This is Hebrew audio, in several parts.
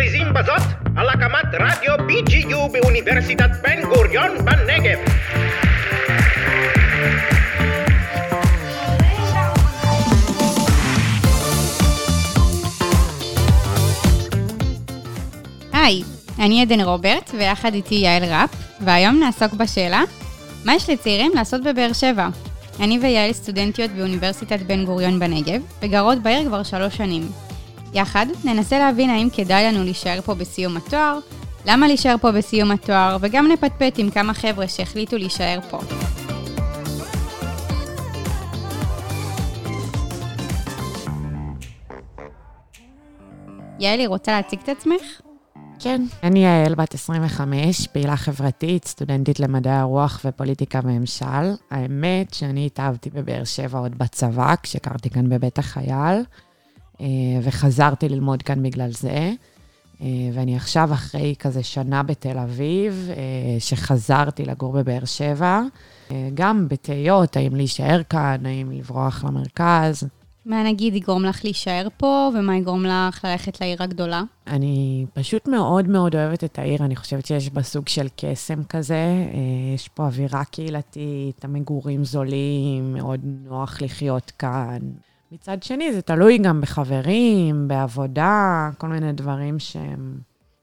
מכריזים בזאת על הקמת רדיו BGU באוניברסיטת בן גוריון בנגב. היי, אני עדן רוברט, ויחד איתי יעל ראפ, והיום נעסוק בשאלה, מה יש לצעירים לעשות בבאר שבע? אני ויעל סטודנטיות באוניברסיטת בן גוריון בנגב, וגרות בעיר כבר שלוש שנים. יחד ננסה להבין האם כדאי לנו להישאר פה בסיום התואר, למה להישאר פה בסיום התואר, וגם נפטפט עם כמה חבר'ה שהחליטו להישאר פה. יעלי, רוצה להציג את עצמך? כן. אני יעל, בת 25, פעילה חברתית, סטודנטית למדעי הרוח ופוליטיקה וממשל. האמת שאני התאהבתי בבאר שבע עוד בצבא, כשקרתי כאן בבית החייל, וחזרתי ללמוד כאן בגלל זה. אה, ואני עכשיו אחרי כזה שנה בתל אביב, אה, שחזרתי לגור בבאר שבע, גם בתהיות, האם להישאר כאן, האם לברוח למרכז. מה נגיד יגרום לך להישאר פה, ומה יגרום לך ללכת לעיר הגדולה? אני פשוט מאוד מאוד אוהבת את העיר, אני חושבת שיש בה סוג של קסם כזה. אה, יש פה אווירה קהילתית, המגורים זולים, מאוד נוח לחיות כאן. מצד שני, זה תלוי גם בחברים, בעבודה, כל מיני דברים שהם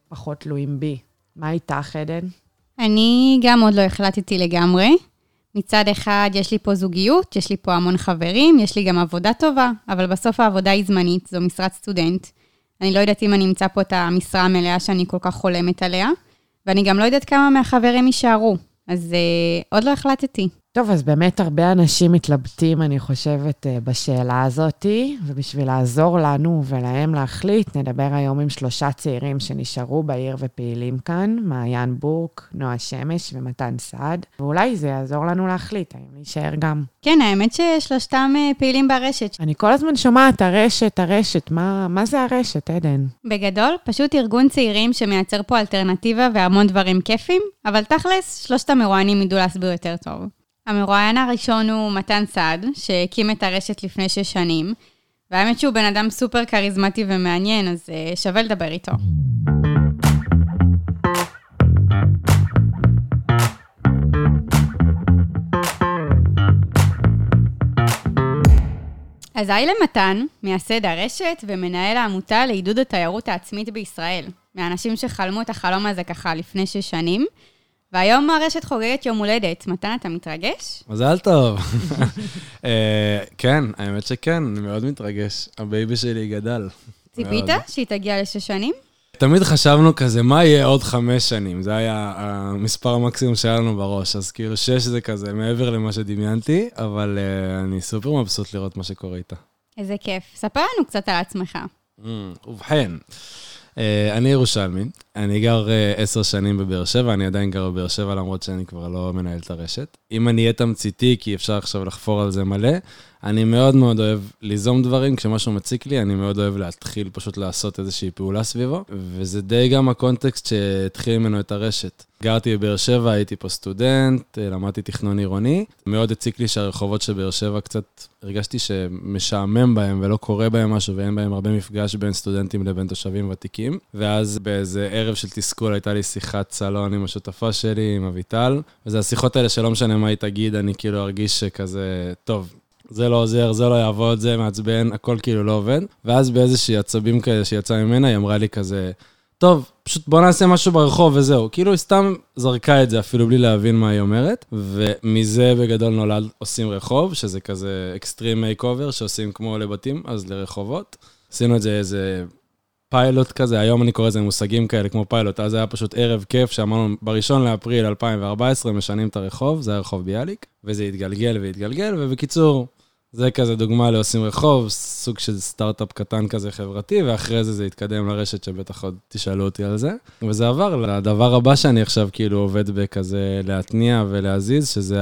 פחות תלויים בי. מה איתך, עדן? אני גם עוד לא החלטתי לגמרי. מצד אחד, יש לי פה זוגיות, יש לי פה המון חברים, יש לי גם עבודה טובה, אבל בסוף העבודה היא זמנית, זו משרת סטודנט. אני לא יודעת אם אני אמצא פה את המשרה המלאה שאני כל כך חולמת עליה, ואני גם לא יודעת כמה מהחברים יישארו, אז uh, עוד לא החלטתי. טוב, אז באמת הרבה אנשים מתלבטים, אני חושבת, אה, בשאלה הזאתי, ובשביל לעזור לנו ולהם להחליט, נדבר היום עם שלושה צעירים שנשארו בעיר ופעילים כאן, מעיין בורק, נועה שמש ומתן סעד, ואולי זה יעזור לנו להחליט האם להישאר גם. כן, האמת ששלושתם אה, פעילים ברשת. אני כל הזמן שומעת, הרשת, הרשת, מה, מה זה הרשת, עדן? בגדול, פשוט ארגון צעירים שמייצר פה אלטרנטיבה והמון דברים כיפים, אבל תכלס, שלושת המרואיינים ידעו להסביר יותר טוב. המרואיין הראשון הוא מתן סעד, שהקים את הרשת לפני שש שנים, והאמת שהוא בן אדם סופר כריזמטי ומעניין, אז uh, שווה לדבר איתו. אז היי למתן, מייסד הרשת ומנהל העמותה לעידוד התיירות העצמית בישראל. מהאנשים שחלמו את החלום הזה ככה לפני שש שנים. והיום הרשת חוגגת יום הולדת. מתן, אתה מתרגש? מזל טוב. אה, כן, האמת שכן, אני מאוד מתרגש. הבייבי שלי גדל. ציפית שהיא תגיע לשש שנים? תמיד חשבנו כזה, מה יהיה עוד חמש שנים? זה היה המספר המקסימום שהיה לנו בראש. אז כאילו, שש זה כזה מעבר למה שדמיינתי, אבל אה, אני סופר מבסוט לראות מה שקורה איתה. איזה כיף. ספר לנו קצת על עצמך. אממ, ובכן, uh, אני ירושלמי, אני גר uh, עשר שנים בבאר שבע, אני עדיין גר בבאר שבע, למרות שאני כבר לא מנהל את הרשת. אם אני אהיה תמציתי, כי אפשר עכשיו לחפור על זה מלא, אני מאוד מאוד אוהב ליזום דברים, כשמשהו מציק לי, אני מאוד אוהב להתחיל פשוט לעשות איזושהי פעולה סביבו, וזה די גם הקונטקסט שהתחיל ממנו את הרשת. גרתי בבאר שבע, הייתי פה סטודנט, למדתי תכנון עירוני. מאוד הציק לי שהרחובות של באר שבע קצת, הרגשתי שמשעמם בהם ולא קורה בהם משהו ואין בהם הרבה מפגש בין סטודנטים לבין תושבים ותיקים. ואז באיזה של תסכול הייתה לי שיחת סלון עם השותפה שלי, עם אביטל, וזה השיחות האלה שלא משנה מה היא תגיד, אני כאילו ארגיש שכזה, טוב, זה לא עוזר, זה לא יעבוד, זה מעצבן, הכל כאילו לא עובד. ואז באיזושהי עצבים כאלה שיצא ממנה, היא אמרה לי כזה, טוב, פשוט בוא נעשה משהו ברחוב וזהו. כאילו היא סתם זרקה את זה אפילו בלי להבין מה היא אומרת, ומזה בגדול נולד עושים רחוב, שזה כזה extreme makeover שעושים כמו לבתים, אז לרחובות. עשינו את זה איזה פיילוט כזה, היום אני קורא לזה מושגים כאלה כמו פיילוט, אז היה פשוט ערב כיף שאמרנו, בראשון לאפריל 2014 משנים את הרחוב, זה היה רחוב ביאליק, וזה התגלגל והתגלגל, ובקיצור, זה כזה דוגמה לעושים רחוב, סוג של סטארט-אפ קטן כזה חברתי, ואחרי זה זה התקדם לרשת שבטח עוד תשאלו אותי על זה. וזה עבר לדבר הבא שאני עכשיו כאילו עובד בכזה להתניע ולהזיז, שזה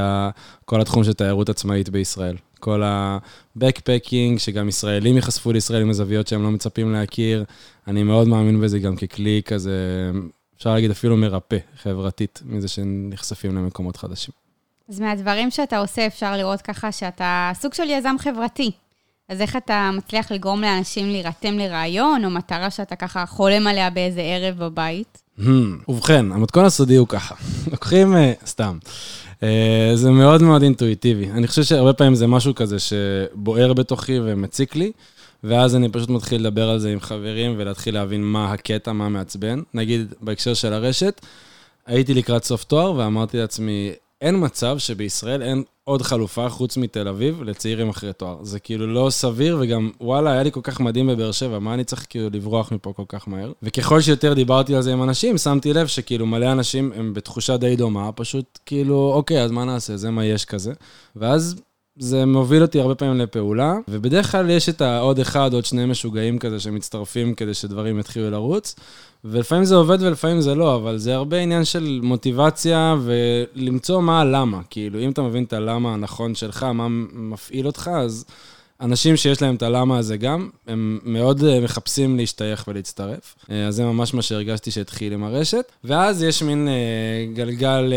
כל התחום של תיירות עצמאית בישראל. כל ה-Backpacking, שגם ישראלים ייחשפו לישראל עם הזוויות שהם לא מצפים להכיר. אני מאוד מאמין בזה גם ככלי כזה, אפשר להגיד אפילו מרפא, חברתית, מזה שנחשפים למקומות חדשים. אז מהדברים שאתה עושה אפשר לראות ככה שאתה סוג של יזם חברתי. אז איך אתה מצליח לגרום לאנשים להירתם לרעיון, או מטרה שאתה ככה חולם עליה באיזה ערב בבית? Hmm, ובכן, המתכון הסודי הוא ככה. לוקחים, אה, סתם. אה, זה מאוד מאוד אינטואיטיבי. אני חושב שהרבה פעמים זה משהו כזה שבוער בתוכי ומציק לי, ואז אני פשוט מתחיל לדבר על זה עם חברים ולהתחיל להבין מה הקטע, מה מעצבן. נגיד, בהקשר של הרשת, הייתי לקראת סוף תואר ואמרתי לעצמי, אין מצב שבישראל אין עוד חלופה חוץ מתל אביב לצעירים אחרי תואר. זה כאילו לא סביר, וגם וואלה, היה לי כל כך מדהים בבאר שבע, מה אני צריך כאילו לברוח מפה כל כך מהר? וככל שיותר דיברתי על זה עם אנשים, שמתי לב שכאילו מלא אנשים הם בתחושה די דומה, פשוט כאילו, אוקיי, אז מה נעשה? זה מה יש כזה. ואז זה מוביל אותי הרבה פעמים לפעולה, ובדרך כלל יש את העוד אחד, עוד שני משוגעים כזה שמצטרפים כדי שדברים יתחילו לרוץ, ולפעמים זה עובד ולפעמים זה לא, אבל זה הרבה עניין של מוטיבציה ולמצוא מה הלמה. כאילו, אם אתה מבין את הלמה הנכון שלך, מה מפעיל אותך, אז אנשים שיש להם את הלמה הזה גם, הם מאוד אה, מחפשים להשתייך ולהצטרף. אה, אז זה ממש מה שהרגשתי שהתחיל עם הרשת. ואז יש מין אה, גלגל,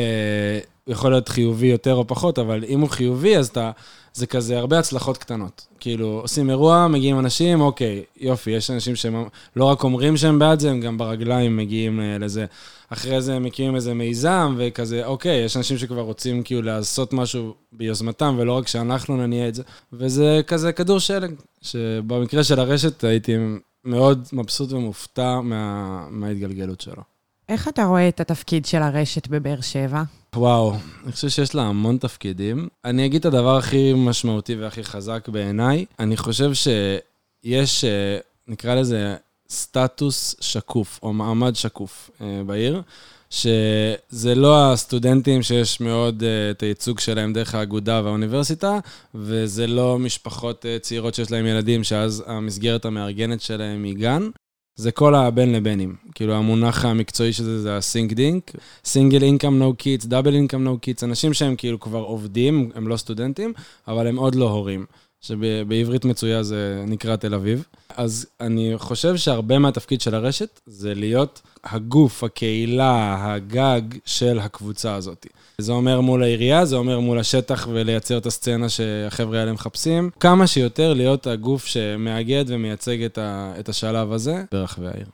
יכול להיות חיובי יותר או פחות, אבל אם הוא חיובי, אז אתה... זה כזה הרבה הצלחות קטנות. כאילו, עושים אירוע, מגיעים אנשים, אוקיי, יופי, יש אנשים שהם לא רק אומרים שהם בעד זה, הם גם ברגליים מגיעים אה, לזה. אחרי זה הם מקימים איזה מיזם, וכזה, אוקיי, יש אנשים שכבר רוצים כאילו לעשות משהו ביוזמתם, ולא רק שאנחנו נניע את זה. וזה כזה כדור שלג, שבמקרה של הרשת הייתי מאוד מבסוט ומופתע מה, מההתגלגלות שלו. איך אתה רואה את התפקיד של הרשת בבאר שבע? וואו, אני חושב שיש לה המון תפקידים. אני אגיד את הדבר הכי משמעותי והכי חזק בעיניי. אני חושב שיש, אה, נקרא לזה, סטטוס שקוף, או מעמד שקוף אה, בעיר, שזה לא הסטודנטים שיש מאוד uh, את הייצוג שלהם דרך האגודה והאוניברסיטה, וזה לא משפחות uh, צעירות שיש להם ילדים, שאז המסגרת המארגנת שלהם היא גן, זה כל הבין לבינים. כאילו, המונח המקצועי של זה זה ה-Sync Dink, Single Income No Kids, Double Income No Kids, אנשים שהם כאילו כבר עובדים, הם לא סטודנטים, אבל הם עוד לא הורים. שבעברית מצויה זה נקרא תל אביב. אז אני חושב שהרבה מהתפקיד של הרשת זה להיות הגוף, הקהילה, הגג של הקבוצה הזאת. זה אומר מול העירייה, זה אומר מול השטח ולייצר את הסצנה שהחבר'ה האלה מחפשים. כמה שיותר להיות הגוף שמאגד ומייצג את, ה, את השלב הזה ברחבי העיר.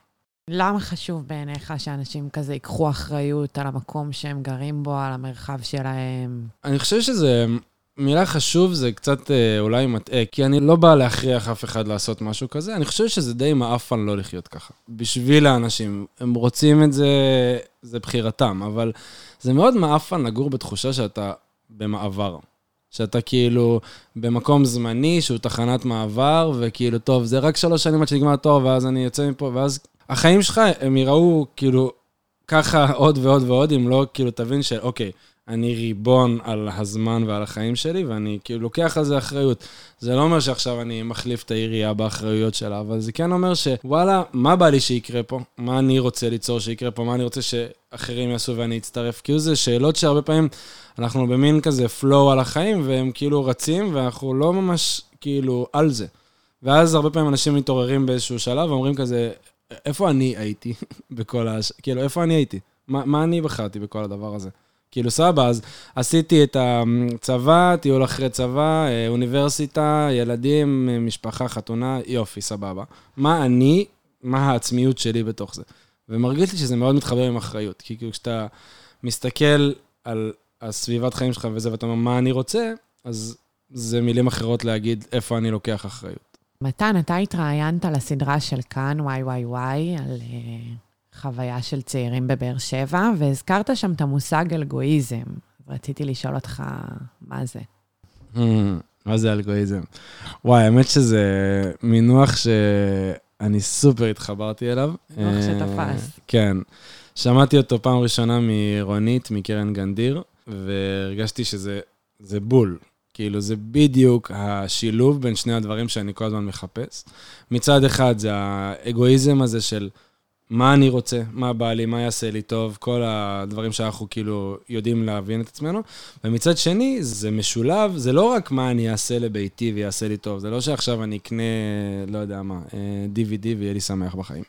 למה חשוב בעיניך שאנשים כזה ייקחו אחריות על המקום שהם גרים בו, על המרחב שלהם? אני חושב שזה מילה חשוב זה קצת אה, אולי מטעה, כי אני לא בא להכריח אף אחד לעשות משהו כזה, אני חושב שזה די מעפן לא לחיות ככה. בשביל האנשים, הם רוצים את זה, זה בחירתם, אבל זה מאוד מעפן לגור בתחושה שאתה במעבר. שאתה כאילו במקום זמני, שהוא תחנת מעבר, וכאילו, טוב, זה רק שלוש שנים עד שנגמר התואר, ואז אני יוצא מפה, ואז החיים שלך, הם יראו כאילו ככה עוד ועוד ועוד, אם לא כאילו תבין שאוקיי, אני ריבון על הזמן ועל החיים שלי, ואני כאילו לוקח על זה אחריות. זה לא אומר שעכשיו אני מחליף את העירייה באחריויות שלה, אבל זה כן אומר שוואלה, מה בא לי שיקרה פה? מה אני רוצה ליצור שיקרה פה? מה אני רוצה שאחרים יעשו ואני אצטרף? כאילו זה שאלות שהרבה פעמים אנחנו במין כזה flow על החיים, והם כאילו רצים, ואנחנו לא ממש כאילו על זה. ואז הרבה פעמים אנשים מתעוררים באיזשהו שלב ואומרים כזה, איפה אני הייתי בכל ה... כאילו, איפה אני הייתי? מה, מה אני בחרתי בכל הדבר הזה? כאילו, סבבה, אז עשיתי את הצבא, טיול אחרי צבא, אה, אוניברסיטה, ילדים, משפחה, חתונה, יופי, סבבה. מה אני, מה העצמיות שלי בתוך זה? ומרגיש לי שזה מאוד מתחבר עם אחריות. כי כאילו, כשאתה מסתכל על הסביבת חיים שלך וזה, ואתה אומר, מה אני רוצה, אז זה מילים אחרות להגיד איפה אני לוקח אחריות. מתן, אתה התראיינת לסדרה של כאן, וואי וואי וואי, על uh, חוויה של צעירים בבאר שבע, והזכרת שם את המושג אלגואיזם. רציתי לשאול אותך, מה זה? מה זה אלגואיזם? וואי, האמת שזה מינוח שאני סופר התחברתי אליו. מינוח שתפס. כן. שמעתי אותו פעם ראשונה מרונית, מקרן גנדיר, והרגשתי שזה בול. כאילו, זה בדיוק השילוב בין שני הדברים שאני כל הזמן מחפש. מצד אחד זה האגואיזם הזה של מה אני רוצה, מה בא לי, מה יעשה לי טוב, כל הדברים שאנחנו כאילו יודעים להבין את עצמנו. ומצד שני, זה משולב, זה לא רק מה אני אעשה לביתי ויעשה לי טוב, זה לא שעכשיו אני אקנה, לא יודע מה, DVD ויהיה לי שמח בחיים.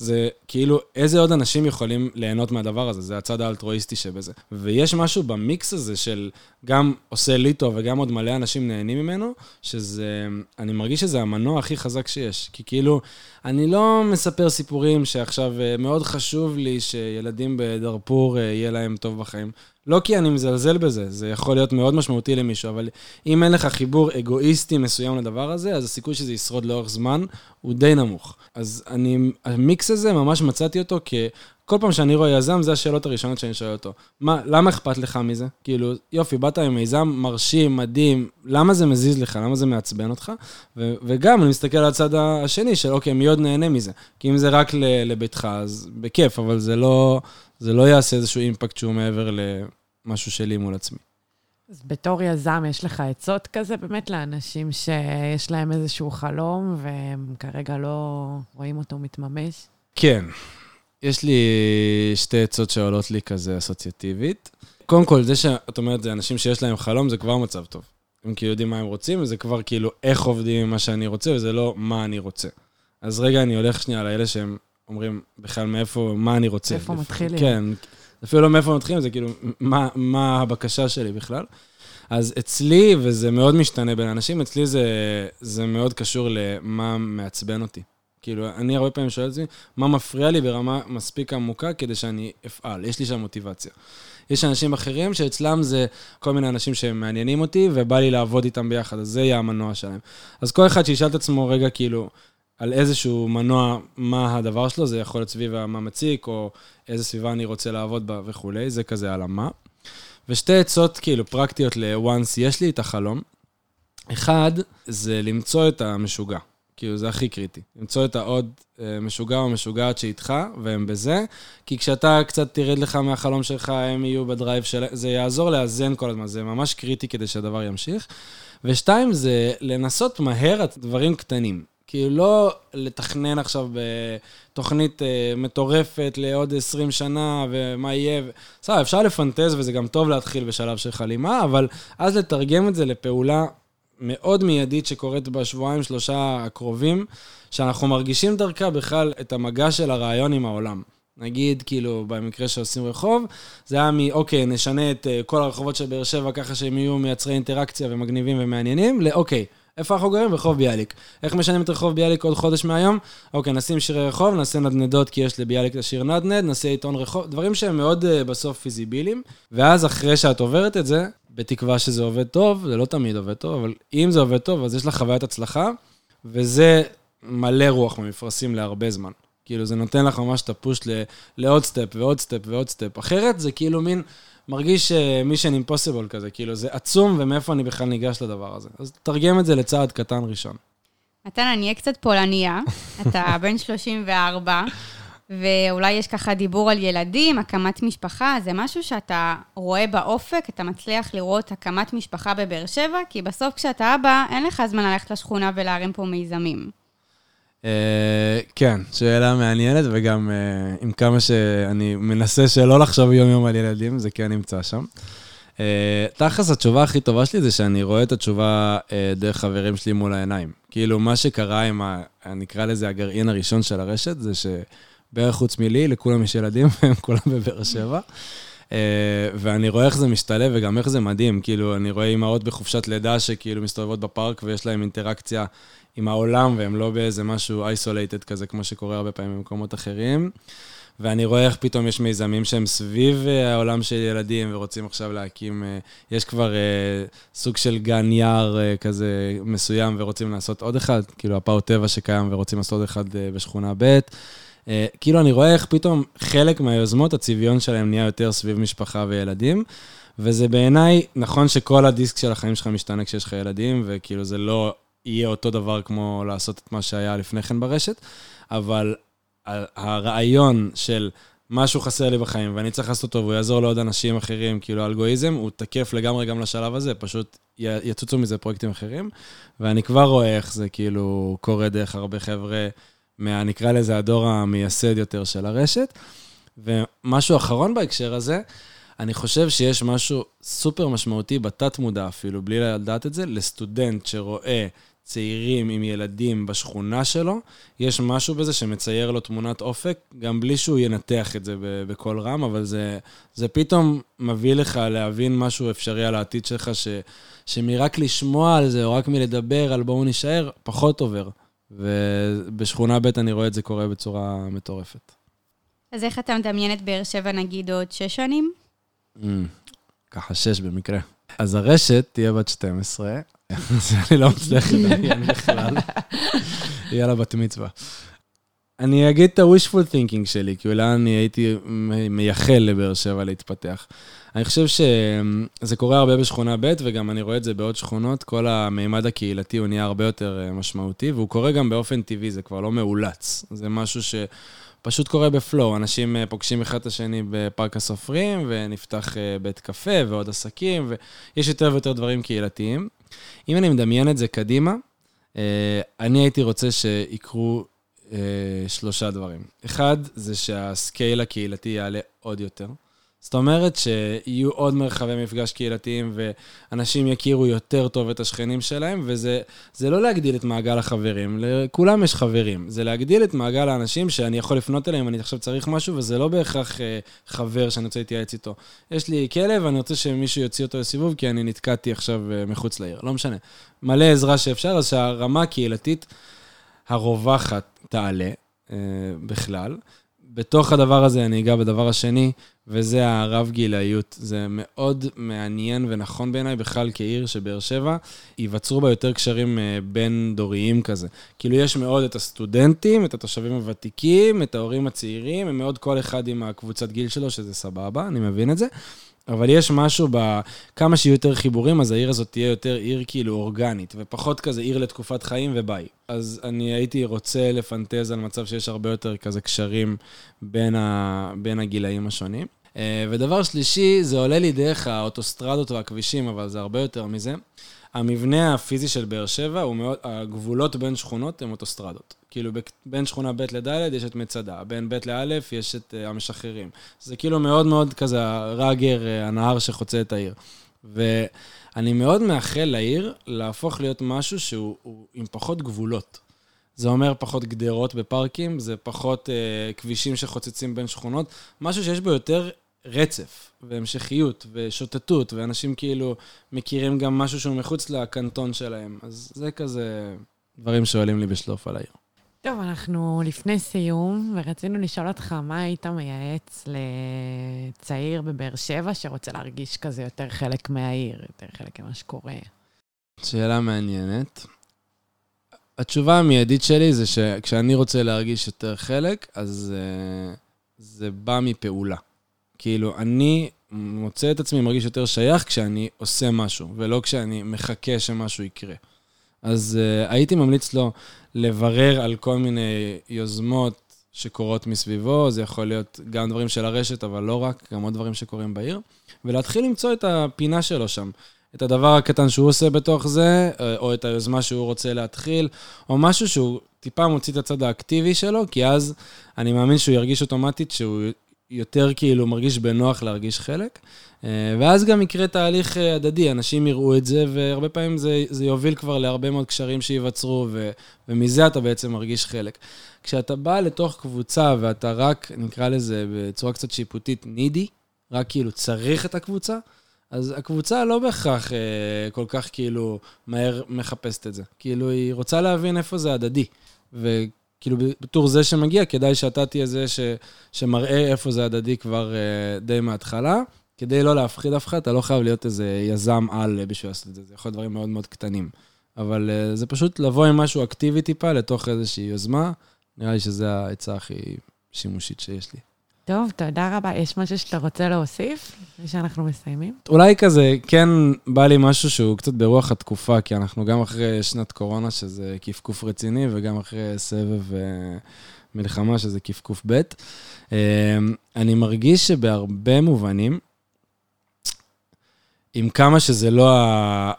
זה כאילו, איזה עוד אנשים יכולים ליהנות מהדבר הזה? זה הצד האלטרואיסטי שבזה. ויש משהו במיקס הזה של גם עושה לי טוב וגם עוד מלא אנשים נהנים ממנו, שזה, אני מרגיש שזה המנוע הכי חזק שיש. כי כאילו, אני לא מספר סיפורים שעכשיו אה, מאוד חשוב לי שילדים בדארפור אה, יהיה להם טוב בחיים. לא כי אני מזלזל בזה, זה יכול להיות מאוד משמעותי למישהו, אבל אם אין לך חיבור אגואיסטי מסוים לדבר הזה, אז הסיכוי שזה ישרוד לאורך זמן הוא די נמוך. אז אני, המיקס הזה, ממש מצאתי אותו כ... כל פעם שאני רואה יזם, זה השאלות הראשונות שאני שואל אותו. מה, למה אכפת לך מזה? כאילו, יופי, באת עם מיזם מרשים, מדהים, למה זה מזיז לך? למה זה מעצבן אותך? ו- וגם, אני מסתכל על הצד השני של, אוקיי, מי עוד נהנה מזה? כי אם זה רק לביתך, אז בכיף, אבל זה לא, זה לא יעשה איזשהו אימפקט שהוא מעבר למשהו שלי מול עצמי. אז בתור יזם, יש לך עצות כזה באמת לאנשים שיש להם איזשהו חלום והם כרגע לא רואים אותו מתממש? כן. יש לי שתי עצות שעולות לי כזה אסוציאטיבית. קודם כל, זה שאת אומרת, זה אנשים שיש להם חלום, זה כבר מצב טוב. הם כאילו יודעים מה הם רוצים, וזה כבר כאילו איך עובדים עם מה שאני רוצה, וזה לא מה אני רוצה. אז רגע, אני הולך שנייה לאלה שהם אומרים בכלל מאיפה, מה אני רוצה. איפה מתחילים. כן, אפילו לא מאיפה מתחילים, זה כאילו, מה, מה הבקשה שלי בכלל. אז אצלי, וזה מאוד משתנה בין אנשים, אצלי זה, זה מאוד קשור למה מעצבן אותי. כאילו, אני הרבה פעמים שואל את עצמי, מה מפריע לי ברמה מספיק עמוקה כדי שאני אפעל? יש לי שם מוטיבציה. יש אנשים אחרים שאצלם זה כל מיני אנשים שמעניינים אותי, ובא לי לעבוד איתם ביחד, אז זה יהיה המנוע שלהם. אז כל אחד שישאל את עצמו רגע, כאילו, על איזשהו מנוע, מה הדבר שלו, זה יכול להיות סביב מה מציק, או איזה סביבה אני רוצה לעבוד בה וכולי, זה כזה על המה. ושתי עצות כאילו פרקטיות ל-once יש לי את החלום. אחד, זה למצוא את המשוגע. כאילו, זה הכי קריטי. למצוא את העוד אה, משוגע או משוגעת שאיתך, והם בזה, כי כשאתה קצת תרד לך מהחלום שלך, הם יהיו ב drive של... זה יעזור לאזן כל הזמן, זה ממש קריטי כדי שהדבר ימשיך. ושתיים, זה לנסות מהר דברים קטנים. כאילו, לא לתכנן עכשיו בתוכנית אה, מטורפת לעוד 20 שנה, ומה יהיה. בסדר, אפשר לפנטז, וזה גם טוב להתחיל בשלב של חלימה, אבל אז לתרגם את זה לפעולה מאוד מיידית שקורית בשבועיים, שלושה הקרובים, שאנחנו מרגישים דרכה בכלל את המגע של הרעיון עם העולם. נגיד, כאילו, במקרה שעושים רחוב, זה היה מ, אוקיי, נשנה את uh, כל הרחובות של באר שבע ככה שהם יהיו מייצרי אינטראקציה ומגניבים ומעניינים, לאוקיי, איפה אנחנו גרים? רחוב ביאליק. איך משנים את רחוב ביאליק עוד חודש מהיום? אוקיי, נשים שירי רחוב, נעשה נדנדות כי יש לביאליק את השיר נדנד, נעשה עיתון רחוב, דברים שהם מאוד uh, בסוף פיזיביליים. ואז אחרי שאת עוברת את זה, בתקווה שזה עובד טוב, זה לא תמיד עובד טוב, אבל אם זה עובד טוב, אז יש לך חוויית הצלחה, וזה מלא רוח במפרשים להרבה זמן. כאילו, זה נותן לך ממש את ה push לעוד step ועוד step ועוד step. אחרת זה כאילו מין, מרגיש mission impossible כזה, כאילו, זה עצום, ומאיפה אני בכלל ניגש לדבר הזה. אז תרגם את זה לצעד קטן ראשון. מתן, אני אהיה קצת פולניה, אתה בן 34, ואולי יש ככה דיבור על ילדים, הקמת משפחה, זה משהו שאתה רואה באופק, אתה מצליח לראות הקמת משפחה בבאר שבע, כי בסוף כשאתה אבא, אין לך זמן ללכת לשכונה ולהרים פה מיזמים. אה, כן, שאלה מעניינת, וגם אה, עם כמה שאני מנסה שלא לחשוב יום-יום על ילדים, זה כן נמצא שם. אה, תכלס, התשובה הכי טובה שלי זה שאני רואה את התשובה דרך חברים שלי מול העיניים. כאילו, מה שקרה עם, ה, נקרא לזה הגרעין הראשון של הרשת, זה ש... בערך חוץ מלי, לכולם יש ילדים, והם כולם בבאר שבע. Uh, ואני רואה איך זה משתלב וגם איך זה מדהים. כאילו, אני רואה אימהות בחופשת לידה שכאילו מסתובבות בפארק ויש להן אינטראקציה עם העולם, והם לא באיזה משהו isolated כזה, כמו שקורה הרבה פעמים במקומות אחרים. ואני רואה איך פתאום יש מיזמים שהם סביב uh, העולם של ילדים ורוצים עכשיו להקים, uh, יש כבר uh, סוג של גן יער כזה מסוים ורוצים לעשות עוד אחד, כאילו הפאו טבע שקיים ורוצים לעשות עוד אחד בשכונה ב'. אה, כאילו, אני רואה איך פתאום חלק מהיוזמות, הצביון שלהם נהיה יותר סביב משפחה וילדים, וזה בעיניי, נכון שכל הדיסק של החיים שלך משתנה כשיש לך ילדים, וכאילו זה לא יהיה אותו דבר כמו לעשות את מה שהיה לפני כן ברשת, אבל הרעיון של משהו חסר לי בחיים ואני צריך לעשות אותו והוא יעזור לעוד אנשים אחרים, כאילו אלגואיזם, הוא תקף לגמרי גם לשלב הזה, פשוט יצוצו מזה פרויקטים אחרים, ואני כבר רואה איך זה כאילו קורה דרך הרבה חבר'ה. מה, נקרא לזה, הדור המייסד יותר של הרשת. ומשהו אחרון בהקשר הזה, אני חושב שיש משהו סופר משמעותי בתת-מודע אפילו, בלי לדעת את זה, לסטודנט שרואה צעירים עם ילדים בשכונה שלו, יש משהו בזה שמצייר לו תמונת אופק, גם בלי שהוא ינתח את זה בקול רם, אבל זה, זה פתאום מביא לך להבין משהו אפשרי על העתיד שלך, ש, שמרק לשמוע על זה, או רק מלדבר על בואו נישאר, פחות עובר. ובשכונה ב' אני רואה את זה קורה בצורה מטורפת. אז איך אתה מדמיין את באר שבע נגיד עוד שש שנים? Mm, ככה שש במקרה. אז הרשת תהיה בת 12, אז אני לא מצליח לדמיין בכלל. יהיה לה בת מצווה. אני אגיד את ה-wishful thinking שלי, כי אולי אני הייתי מייחל לבאר שבע להתפתח. אני חושב שזה קורה הרבה בשכונה ב', וגם אני רואה את זה בעוד שכונות, כל המימד הקהילתי הוא נהיה הרבה יותר אה, משמעותי, והוא קורה גם באופן טבעי, זה כבר לא מאולץ. זה משהו שפשוט קורה בפלואו, אנשים אה, פוגשים אחד את השני בפארק הסופרים, ונפתח אה, בית קפה ועוד עסקים, ויש יותר ויותר דברים קהילתיים. אם אני מדמיין את זה קדימה, אני הייתי רוצה שיקרו שלושה דברים. אחד, זה שהסקייל הקהילתי יעלה עוד יותר. זאת אומרת שיהיו עוד מרחבי מפגש קהילתיים ואנשים יכירו יותר טוב את השכנים שלהם, וזה לא להגדיל את מעגל החברים, לכולם יש חברים, זה להגדיל את מעגל האנשים שאני יכול לפנות אליהם, אני עכשיו צריך משהו, וזה לא בהכרח אה, חבר שאני רוצה להתייעץ איתו. יש לי כלב, אני רוצה שמישהו יוציא אותו לסיבוב, כי אני נתקעתי עכשיו אה, מחוץ לעיר, לא משנה. מלא עזרה שאפשר, אז שהרמה הקהילתית הרווחת תעלה אה, בכלל. בתוך הדבר הזה אני אגע בדבר השני, וזה הרב-גילאיות. זה מאוד מעניין ונכון בעיניי, בכלל כעיר שבאר שבע, ייווצרו בה יותר קשרים אה, בין-דוריים כזה. כאילו, יש מאוד את הסטודנטים, את התושבים הוותיקים, את ההורים הצעירים, הם מאוד כל אחד עם הקבוצת גיל שלו, שזה סבבה, אני מבין את זה. אבל יש משהו ב... כמה שיהיו יותר חיבורים, אז העיר הזאת תהיה יותר עיר כאילו אורגנית, ופחות כזה עיר לתקופת חיים וביי. אז אני הייתי רוצה לפנטז על מצב שיש הרבה יותר כזה קשרים בין, ה... בין הגילאים השונים. אה, ודבר שלישי, זה עולה לי דרך האוטוסטרדות והכבישים, אבל זה הרבה יותר מזה. המבנה הפיזי של באר שבע, הוא מאוד, הגבולות בין שכונות הם אוטוסטרדות. כאילו, בין שכונה ב' לד' יש את מצדה, בין ב' לא' יש את uh, המשחררים. זה כאילו מאוד מאוד כזה הראגר, uh, הנהר שחוצה את העיר. ואני מאוד מאחל לעיר להפוך להיות משהו שהוא עם פחות גבולות. זה אומר פחות גדרות בפארקים, זה פחות uh, כבישים שחוצצים בין שכונות, משהו שיש בו יותר רצף והמשכיות ושוטטות, ואנשים כאילו מכירים גם משהו שהוא מחוץ לקנטון שלהם. אז זה כזה דברים שעולים לי בשלוף על העיר. טוב, אנחנו לפני סיום, ורצינו לשאול אותך, מה היית מייעץ לצעיר בבאר שבע שרוצה להרגיש כזה יותר חלק מהעיר, יותר חלק ממה שקורה? שאלה מעניינת. התשובה המיידית שלי זה שכשאני רוצה להרגיש יותר חלק, אז uh, זה בא מפעולה. כאילו, אני מוצא את עצמי מרגיש יותר שייך כשאני עושה משהו, ולא כשאני מחכה שמשהו יקרה. אז uh, הייתי ממליץ לו לברר על כל מיני יוזמות שקורות מסביבו, זה יכול להיות גם דברים של הרשת, אבל לא רק, גם עוד דברים שקורים בעיר, ולהתחיל למצוא את הפינה שלו שם. את הדבר הקטן שהוא עושה בתוך זה, אה, או את היוזמה שהוא רוצה להתחיל, או משהו שהוא טיפה מוציא את הצד האקטיבי שלו, כי אז אני מאמין שהוא ירגיש אוטומטית שהוא יותר כאילו מרגיש בנוח להרגיש חלק. אה, ואז גם יקרה תהליך אה, הדדי, אנשים יראו את זה, והרבה פעמים זה, זה יוביל כבר להרבה מאוד קשרים שייווצרו, ו, ומזה אתה בעצם מרגיש חלק. כשאתה בא לתוך קבוצה ואתה רק, נקרא לזה בצורה קצת שיפוטית, נידי, רק כאילו צריך את הקבוצה, אז הקבוצה לא בהכרח אה, כל כך כאילו מהר מחפשת את זה. כאילו, היא רוצה להבין איפה זה הדדי. וכאילו, בתור זה שמגיע, כדאי שאתה תהיה זה ש, שמראה איפה זה הדדי כבר אה, די מההתחלה. כדי לא להפחיד אף אחד, אתה לא חייב להיות איזה יזם על בשביל לעשות את זה, זה יכול להיות דברים מאוד מאוד קטנים. אבל uh, זה פשוט לבוא עם משהו אקטיבי טיפה לתוך איזושהי יוזמה, נראה לי שזו העצה הכי שימושית שיש לי. טוב, תודה רבה. יש משהו שאתה רוצה להוסיף לפני שאנחנו מסיימים? אולי כזה, כן בא לי משהו שהוא קצת ברוח התקופה, כי אנחנו גם אחרי שנת קורונה, שזה קפקוף רציני, וגם אחרי סבב uh, מלחמה, שזה קפקוף ב'. Uh, אני מרגיש שבהרבה מובנים, עם כמה שזה לא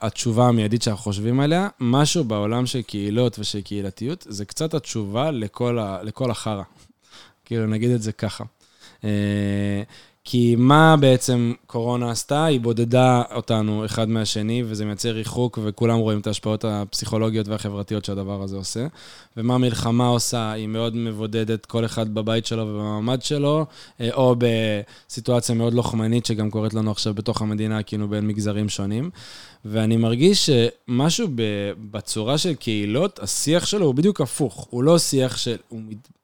התשובה המיידית שאנחנו חושבים עליה, משהו בעולם של קהילות ושל קהילתיות, זה קצת התשובה לכל, לכל החרא. כאילו, נגיד את זה ככה. אה, כי מה בעצם קורונה עשתה? היא בודדה אותנו אחד מהשני, וזה מייצר ריחוק, וכולם רואים את ההשפעות הפסיכולוגיות והחברתיות שהדבר הזה עושה. ומה מלחמה עושה? היא מאוד מבודדת כל אחד בבית שלו ובמעמד שלו, אה, או בסיטואציה מאוד לוחמנית, שגם קורית לנו עכשיו בתוך המדינה, כאילו בין מגזרים שונים. ואני מרגיש שמשהו בצורה של קהילות, השיח שלו הוא בדיוק הפוך. הוא לא שיח של... הוא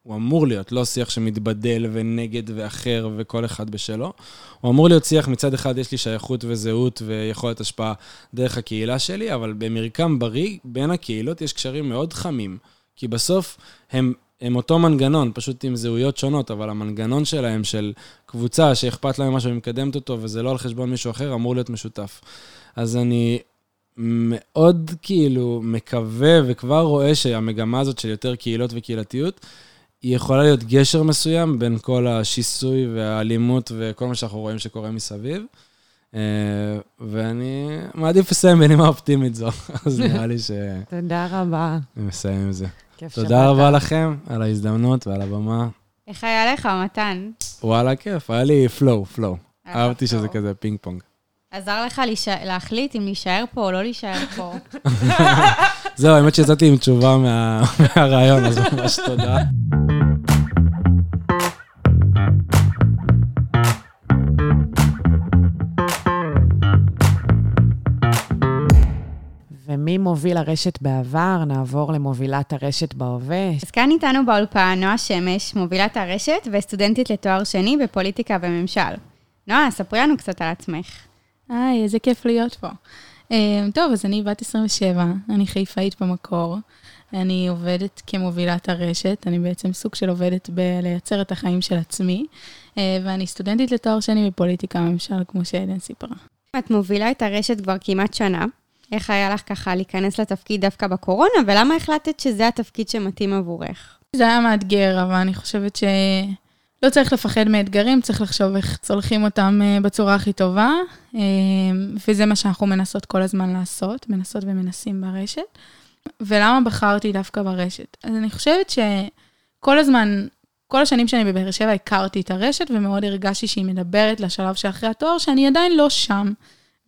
הוא אמור להיות, לא שיח שמתבדל ונגד ואחר וכל אחד בשלו. הוא אמור להיות שיח, מצד אחד יש לי שייכות וזהות ויכולת השפעה דרך הקהילה שלי, אבל במרקם בריא, בין הקהילות יש קשרים מאוד חמים. כי בסוף הם, הם אותו מנגנון, פשוט עם זהויות שונות, אבל המנגנון שלהם, של קבוצה שאכפת להם משהו ומקדמת אותו, וזה לא על חשבון מישהו אחר, אמור להיות משותף. אז אני מאוד כאילו מקווה וכבר רואה שהמגמה הזאת של יותר קהילות וקהילתיות, היא יכולה להיות גשר מסוים בין כל השיסוי והאלימות וכל מה שאנחנו רואים שקורה מסביב. אה, ואני מעדיף לסיים בנימה אופטימית זו, אז נראה לי ש... תודה רבה. אני מסיים עם זה. תודה רבה לכם על ההזדמנות ועל הבמה. איך היה לך, מתן? וואלה, כיף, היה לי flow, flow. אהבתי שזה כזה פינג פונג. עזר לך להחליט אם להישאר פה או לא להישאר פה. זהו, האמת שיצאתי עם תשובה מהרעיון, אז ממש תודה. ומי מוביל הרשת בעבר, נעבור למובילת הרשת בהווה. אז כאן איתנו באולפן נועה שמש, מובילת הרשת וסטודנטית לתואר שני בפוליטיקה וממשל. נועה, ספרי לנו קצת על עצמך. היי, איזה כיף להיות פה. Um, טוב, אז אני בת 27, אני חיפאית במקור. אני עובדת כמובילת הרשת, אני בעצם סוג של עובדת בלייצר את החיים של עצמי, uh, ואני סטודנטית לתואר שני בפוליטיקה ממשל, כמו שעדן סיפרה. את מובילה את הרשת כבר כמעט שנה. איך היה לך ככה להיכנס לתפקיד דווקא בקורונה, ולמה החלטת שזה התפקיד שמתאים עבורך? זה היה מאתגר, אבל אני חושבת ש... לא צריך לפחד מאתגרים, צריך לחשוב איך צולחים אותם אה, בצורה הכי טובה, אה, וזה מה שאנחנו מנסות כל הזמן לעשות, מנסות ומנסים ברשת. ולמה בחרתי דווקא ברשת? אז אני חושבת שכל הזמן, כל השנים שאני בבאר שבע הכרתי את הרשת, ומאוד הרגשתי שהיא מדברת לשלב שאחרי התואר, שאני עדיין לא שם,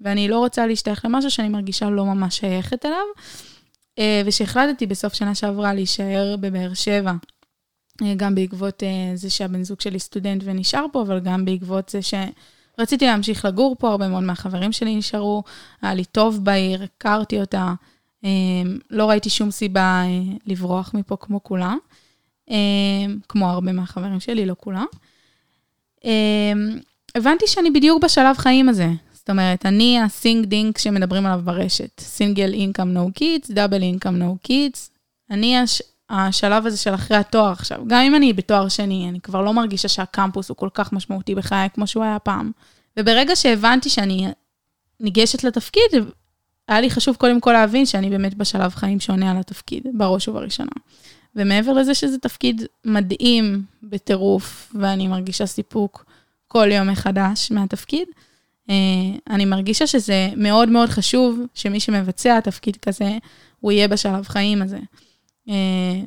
ואני לא רוצה להשתייך למשהו שאני מרגישה לא ממש שייכת אליו. אה, ושהחלטתי בסוף שנה שעברה להישאר בבאר שבע גם בעקבות אה, זה שהבן זוג שלי סטודנט ונשאר פה, אבל גם בעקבות זה שרציתי להמשיך לגור פה, הרבה מאוד מהחברים שלי נשארו, היה לי טוב בעיר, הכרתי אותה, אה, לא ראיתי שום סיבה לברוח מפה כמו כולם, כמו הרבה מהחברים שלי, לא כולם. הבנתי שאני בדיוק בשלב חיים הזה. זאת אומרת, אני ה SINK DINK שמדברים עליו ברשת. single income no kids, double income no kids. אני הש... השלב הזה של אחרי התואר עכשיו. גם אם אני בתואר שני, אני כבר לא מרגישה שהקמפוס הוא כל כך משמעותי בחיי כמו שהוא היה פעם. וברגע שהבנתי שאני ניגשת לתפקיד, היה לי חשוב קודם כל להבין שאני באמת בשלב חיים שעונה על התפקיד, בראש ובראשונה. ומעבר לזה שזה תפקיד מדהים בטירוף, ואני מרגישה סיפוק כל יום מחדש מהתפקיד, אה, אני מרגישה שזה מאוד מאוד חשוב שמי שמבצע תפקיד כזה, הוא יהיה בשלב חיים הזה. אה,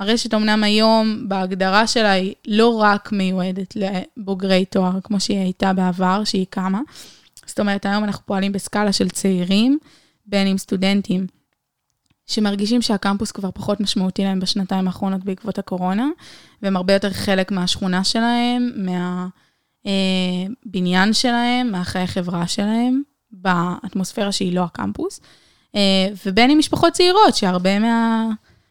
הרשת אמנם היום, בהגדרה שלה, היא לא רק מיועדת לבוגרי תואר, כמו שהיא הייתה בעבר, שהיא קמה. זאת אומרת, היום אנחנו פועלים בסקאלה של צעירים, בין אם סטודנטים, שמרגישים שהקמפוס כבר פחות משמעותי להם בשנתיים האחרונות בעקבות הקורונה, והם הרבה יותר חלק מהשכונה שלהם, מהבניין אה, שלהם, מהחיי חברה שלהם, באטמוספירה שהיא לא הקמפוס. אה, ובין אם משפחות צעירות, שהרבה מה...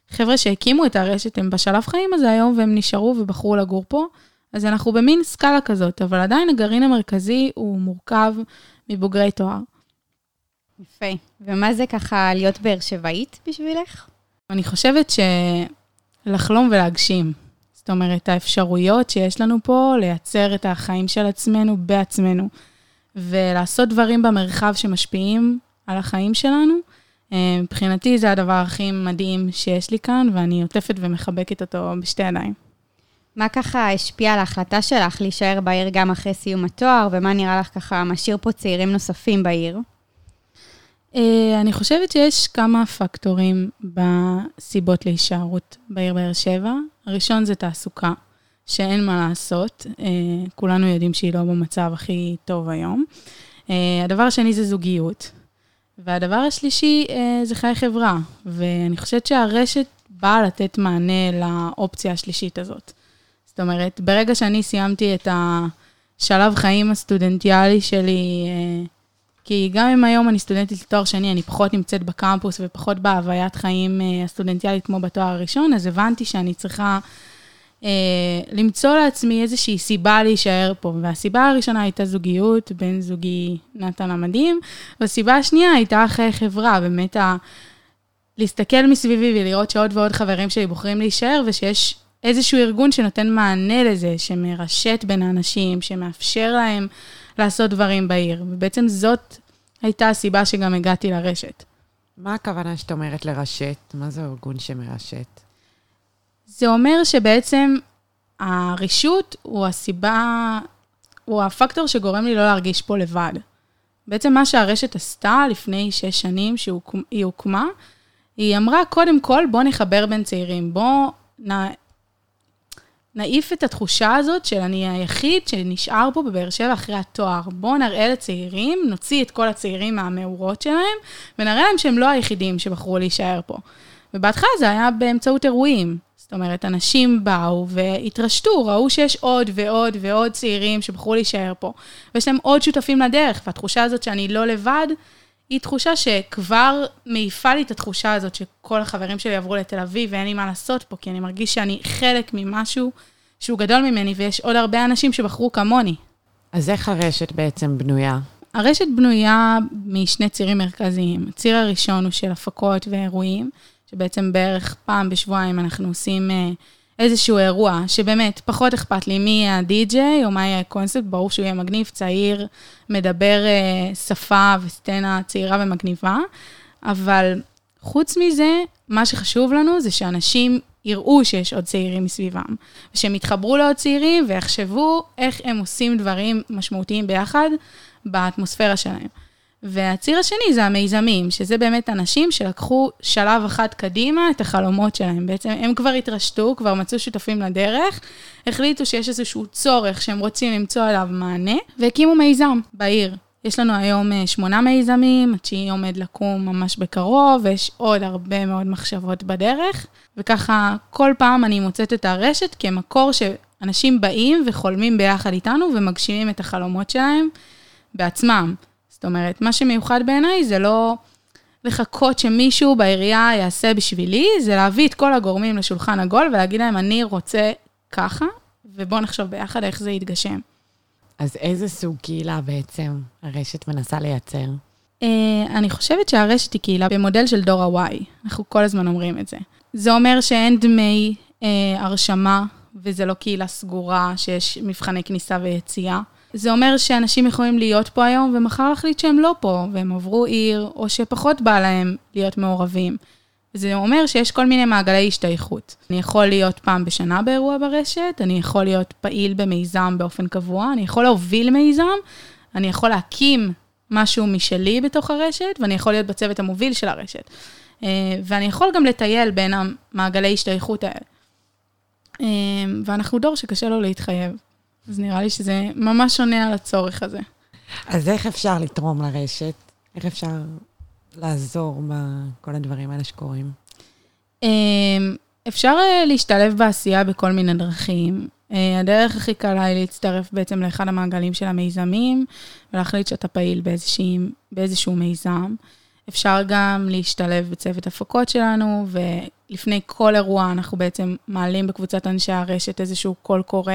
חבר'ה שהקימו את הרשת הם בשלב חיים הזה היום והם נשארו ובחרו לגור פה. אז אנחנו במין סקאלה כזאת, אבל עדיין הגרעין המרכזי הוא מורכב מבוגרי תואר. יפה. ומה זה ככה להיות באר שבעית בשבילך? אני חושבת שלחלום ולהגשים. זאת אומרת, האפשרויות שיש לנו פה לייצר את החיים של עצמנו בעצמנו, ולעשות דברים במרחב שמשפיעים על החיים שלנו, מבחינתי זה הדבר הכי מדהים שיש לי כאן, ואני עוטפת ומחבקת אותו בשתי ידיים. מה ככה השפיע על ההחלטה שלך להישאר בעיר גם אחרי סיום התואר, ומה נראה לך ככה משאיר פה צעירים נוספים בעיר? אה, אני חושבת שיש כמה פקטורים בסיבות להישארות בעיר באר שבע. הראשון זה תעסוקה. שאין מה לעשות, אה, כולנו יודעים שהיא לא במצב הכי טוב היום. אה, הדבר השני זה זוגיות, והדבר השלישי אה, זה חיי חברה, ואני חושבת שהרשת באה לתת מענה לאופציה השלישית הזאת. זאת אומרת, ברגע שאני סיימתי את השלב חיים הסטודנטיאלי שלי, אה, כי גם אם היום אני סטודנטית לתואר שני, אני פחות נמצאת בקמפוס ופחות בהוויית חיים אה, הסטודנטיאלית כמו בתואר הראשון, אז הבנתי שאני צריכה למצוא לעצמי איזושהי סיבה להישאר פה. והסיבה הראשונה הייתה זוגיות, בן זוגי נתן המדהים, והסיבה השנייה הייתה חיי חברה, באמת ה... להסתכל מסביבי ולראות שעוד ועוד חברים שלי בוחרים להישאר, ושיש איזשהו ארגון שנותן מענה לזה, שמרשת בין האנשים, שמאפשר להם לעשות דברים בעיר. ובעצם זאת הייתה הסיבה שגם הגעתי לרשת. מה הכוונה שאת אומרת לרשת? מה זה ארגון שמרשת? זה אומר שבעצם הרישות הוא הסיבה, הוא הפקטור שגורם לי לא להרגיש פה לבד. בעצם מה שהרשת עשתה לפני שש שנים שהיא הוקמה, היא אמרה, קודם כל, בוא נחבר בין צעירים, בוא נ... נעיף את התחושה הזאת של אני היחיד שנשאר פה בבאר שבע אחרי התואר. בואו נראה לצעירים, נוציא את כל הצעירים מהמאורות שלהם, ונראה להם שהם לא היחידים שבחרו להישאר פה. ובהתחלה זה היה באמצעות אירועים. זאת אומרת, אנשים באו והתרשתו, ראו שיש עוד ועוד ועוד צעירים שבחרו להישאר פה, ויש להם עוד שותפים לדרך, והתחושה הזאת שאני לא לבד, היא תחושה שכבר מעיפה לי את התחושה הזאת שכל החברים שלי עברו לתל אביב ואין לי מה לעשות פה, כי אני מרגיש שאני חלק ממשהו שהוא גדול ממני, ויש עוד הרבה אנשים שבחרו כמוני. אז איך הרשת בעצם בנויה? הרשת בנויה משני צירים מרכזיים. הציר הראשון הוא של הפקות ואירועים, שבעצם בערך פעם בשבועיים אנחנו עושים אה, איזשהו אירוע, שבאמת, פחות אכפת לי מי יהיה הדי-ג'יי או מה יהיה הקונספט, ברור שהוא יהיה מגניב, צעיר, מדבר uh, שפה וסצנה צעירה ומגניבה, אבל חוץ מזה, מה שחשוב לנו זה שאנשים יראו שיש עוד צעירים מסביבם, ושהם יתחברו לעוד צעירים ויחשבו איך הם עושים דברים משמעותיים ביחד באטמוספירה שלהם. והציר השני זה המיזמים, שזה באמת אנשים שלקחו שלב אחד קדימה את החלומות שלהם. בעצם הם כבר התרשתו, כבר מצאו שותפים לדרך, החליטו שיש איזשהו צורך שהם רוצים למצוא עליו מענה, והקימו מיזם בעיר. יש לנו היום אה, שמונה מיזמים, התשיעי עומד לקום ממש בקרוב, ויש עוד הרבה מאוד מחשבות בדרך, וככה כל פעם אני מוצאת את הרשת כמקור שאנשים באים וחולמים ביחד איתנו ומגשימים את החלומות שלהם בעצמם. זאת אומרת, מה שמיוחד בעיניי זה לא לחכות שמישהו בעירייה יעשה בשבילי, זה להביא את כל הגורמים לשולחן עגול ולהגיד להם, אני רוצה ככה, ובואו נחשוב ביחד איך זה יתגשם. אז איזה סוג קהילה בעצם הרשת מנסה לייצר? Uh, אני חושבת שהרשת היא קהילה במודל של דור ה-Y, אנחנו כל הזמן אומרים את זה. זה אומר שאין דמי uh, הרשמה, וזה לא קהילה סגורה, שיש מבחני כניסה ויציאה. זה אומר שאנשים יכולים להיות פה היום ומחר להחליט שהם לא פה, והם עברו עיר, או שפחות בא להם להיות מעורבים. זה אומר שיש כל מיני מעגלי השתייכות. אני יכול להיות פעם בשנה באירוע ברשת, אני יכול להיות פעיל במיזם באופן קבוע, אני יכול להוביל מיזם, אני יכול להקים משהו משלי בתוך הרשת, ואני יכול להיות בצוות המוביל של הרשת. אה, ואני יכול גם לטייל בין המעגלי השתייכות האלה. אה, ואנחנו דור שקשה לו להתחייב. אז נראה לי שזה ממש עונה על הצורך הזה. אז איך אפשר לתרום לרשת? איך אפשר לעזור בכל הדברים האלה שקורים? אמ, אפשר אה, להשתלב בעשייה בכל מיני דרכים. אה, הדרך הכי קלה היא להצטרף בעצם לאחד המעגלים של המיזמים, ולהחליט שאתה פעיל באיזושהי, באיזשהו מיזם. אפשר גם להשתלב בצוות הפקות שלנו, ולפני כל אירוע אנחנו בעצם מעלים בקבוצת אנשי הרשת איזשהו קול קורא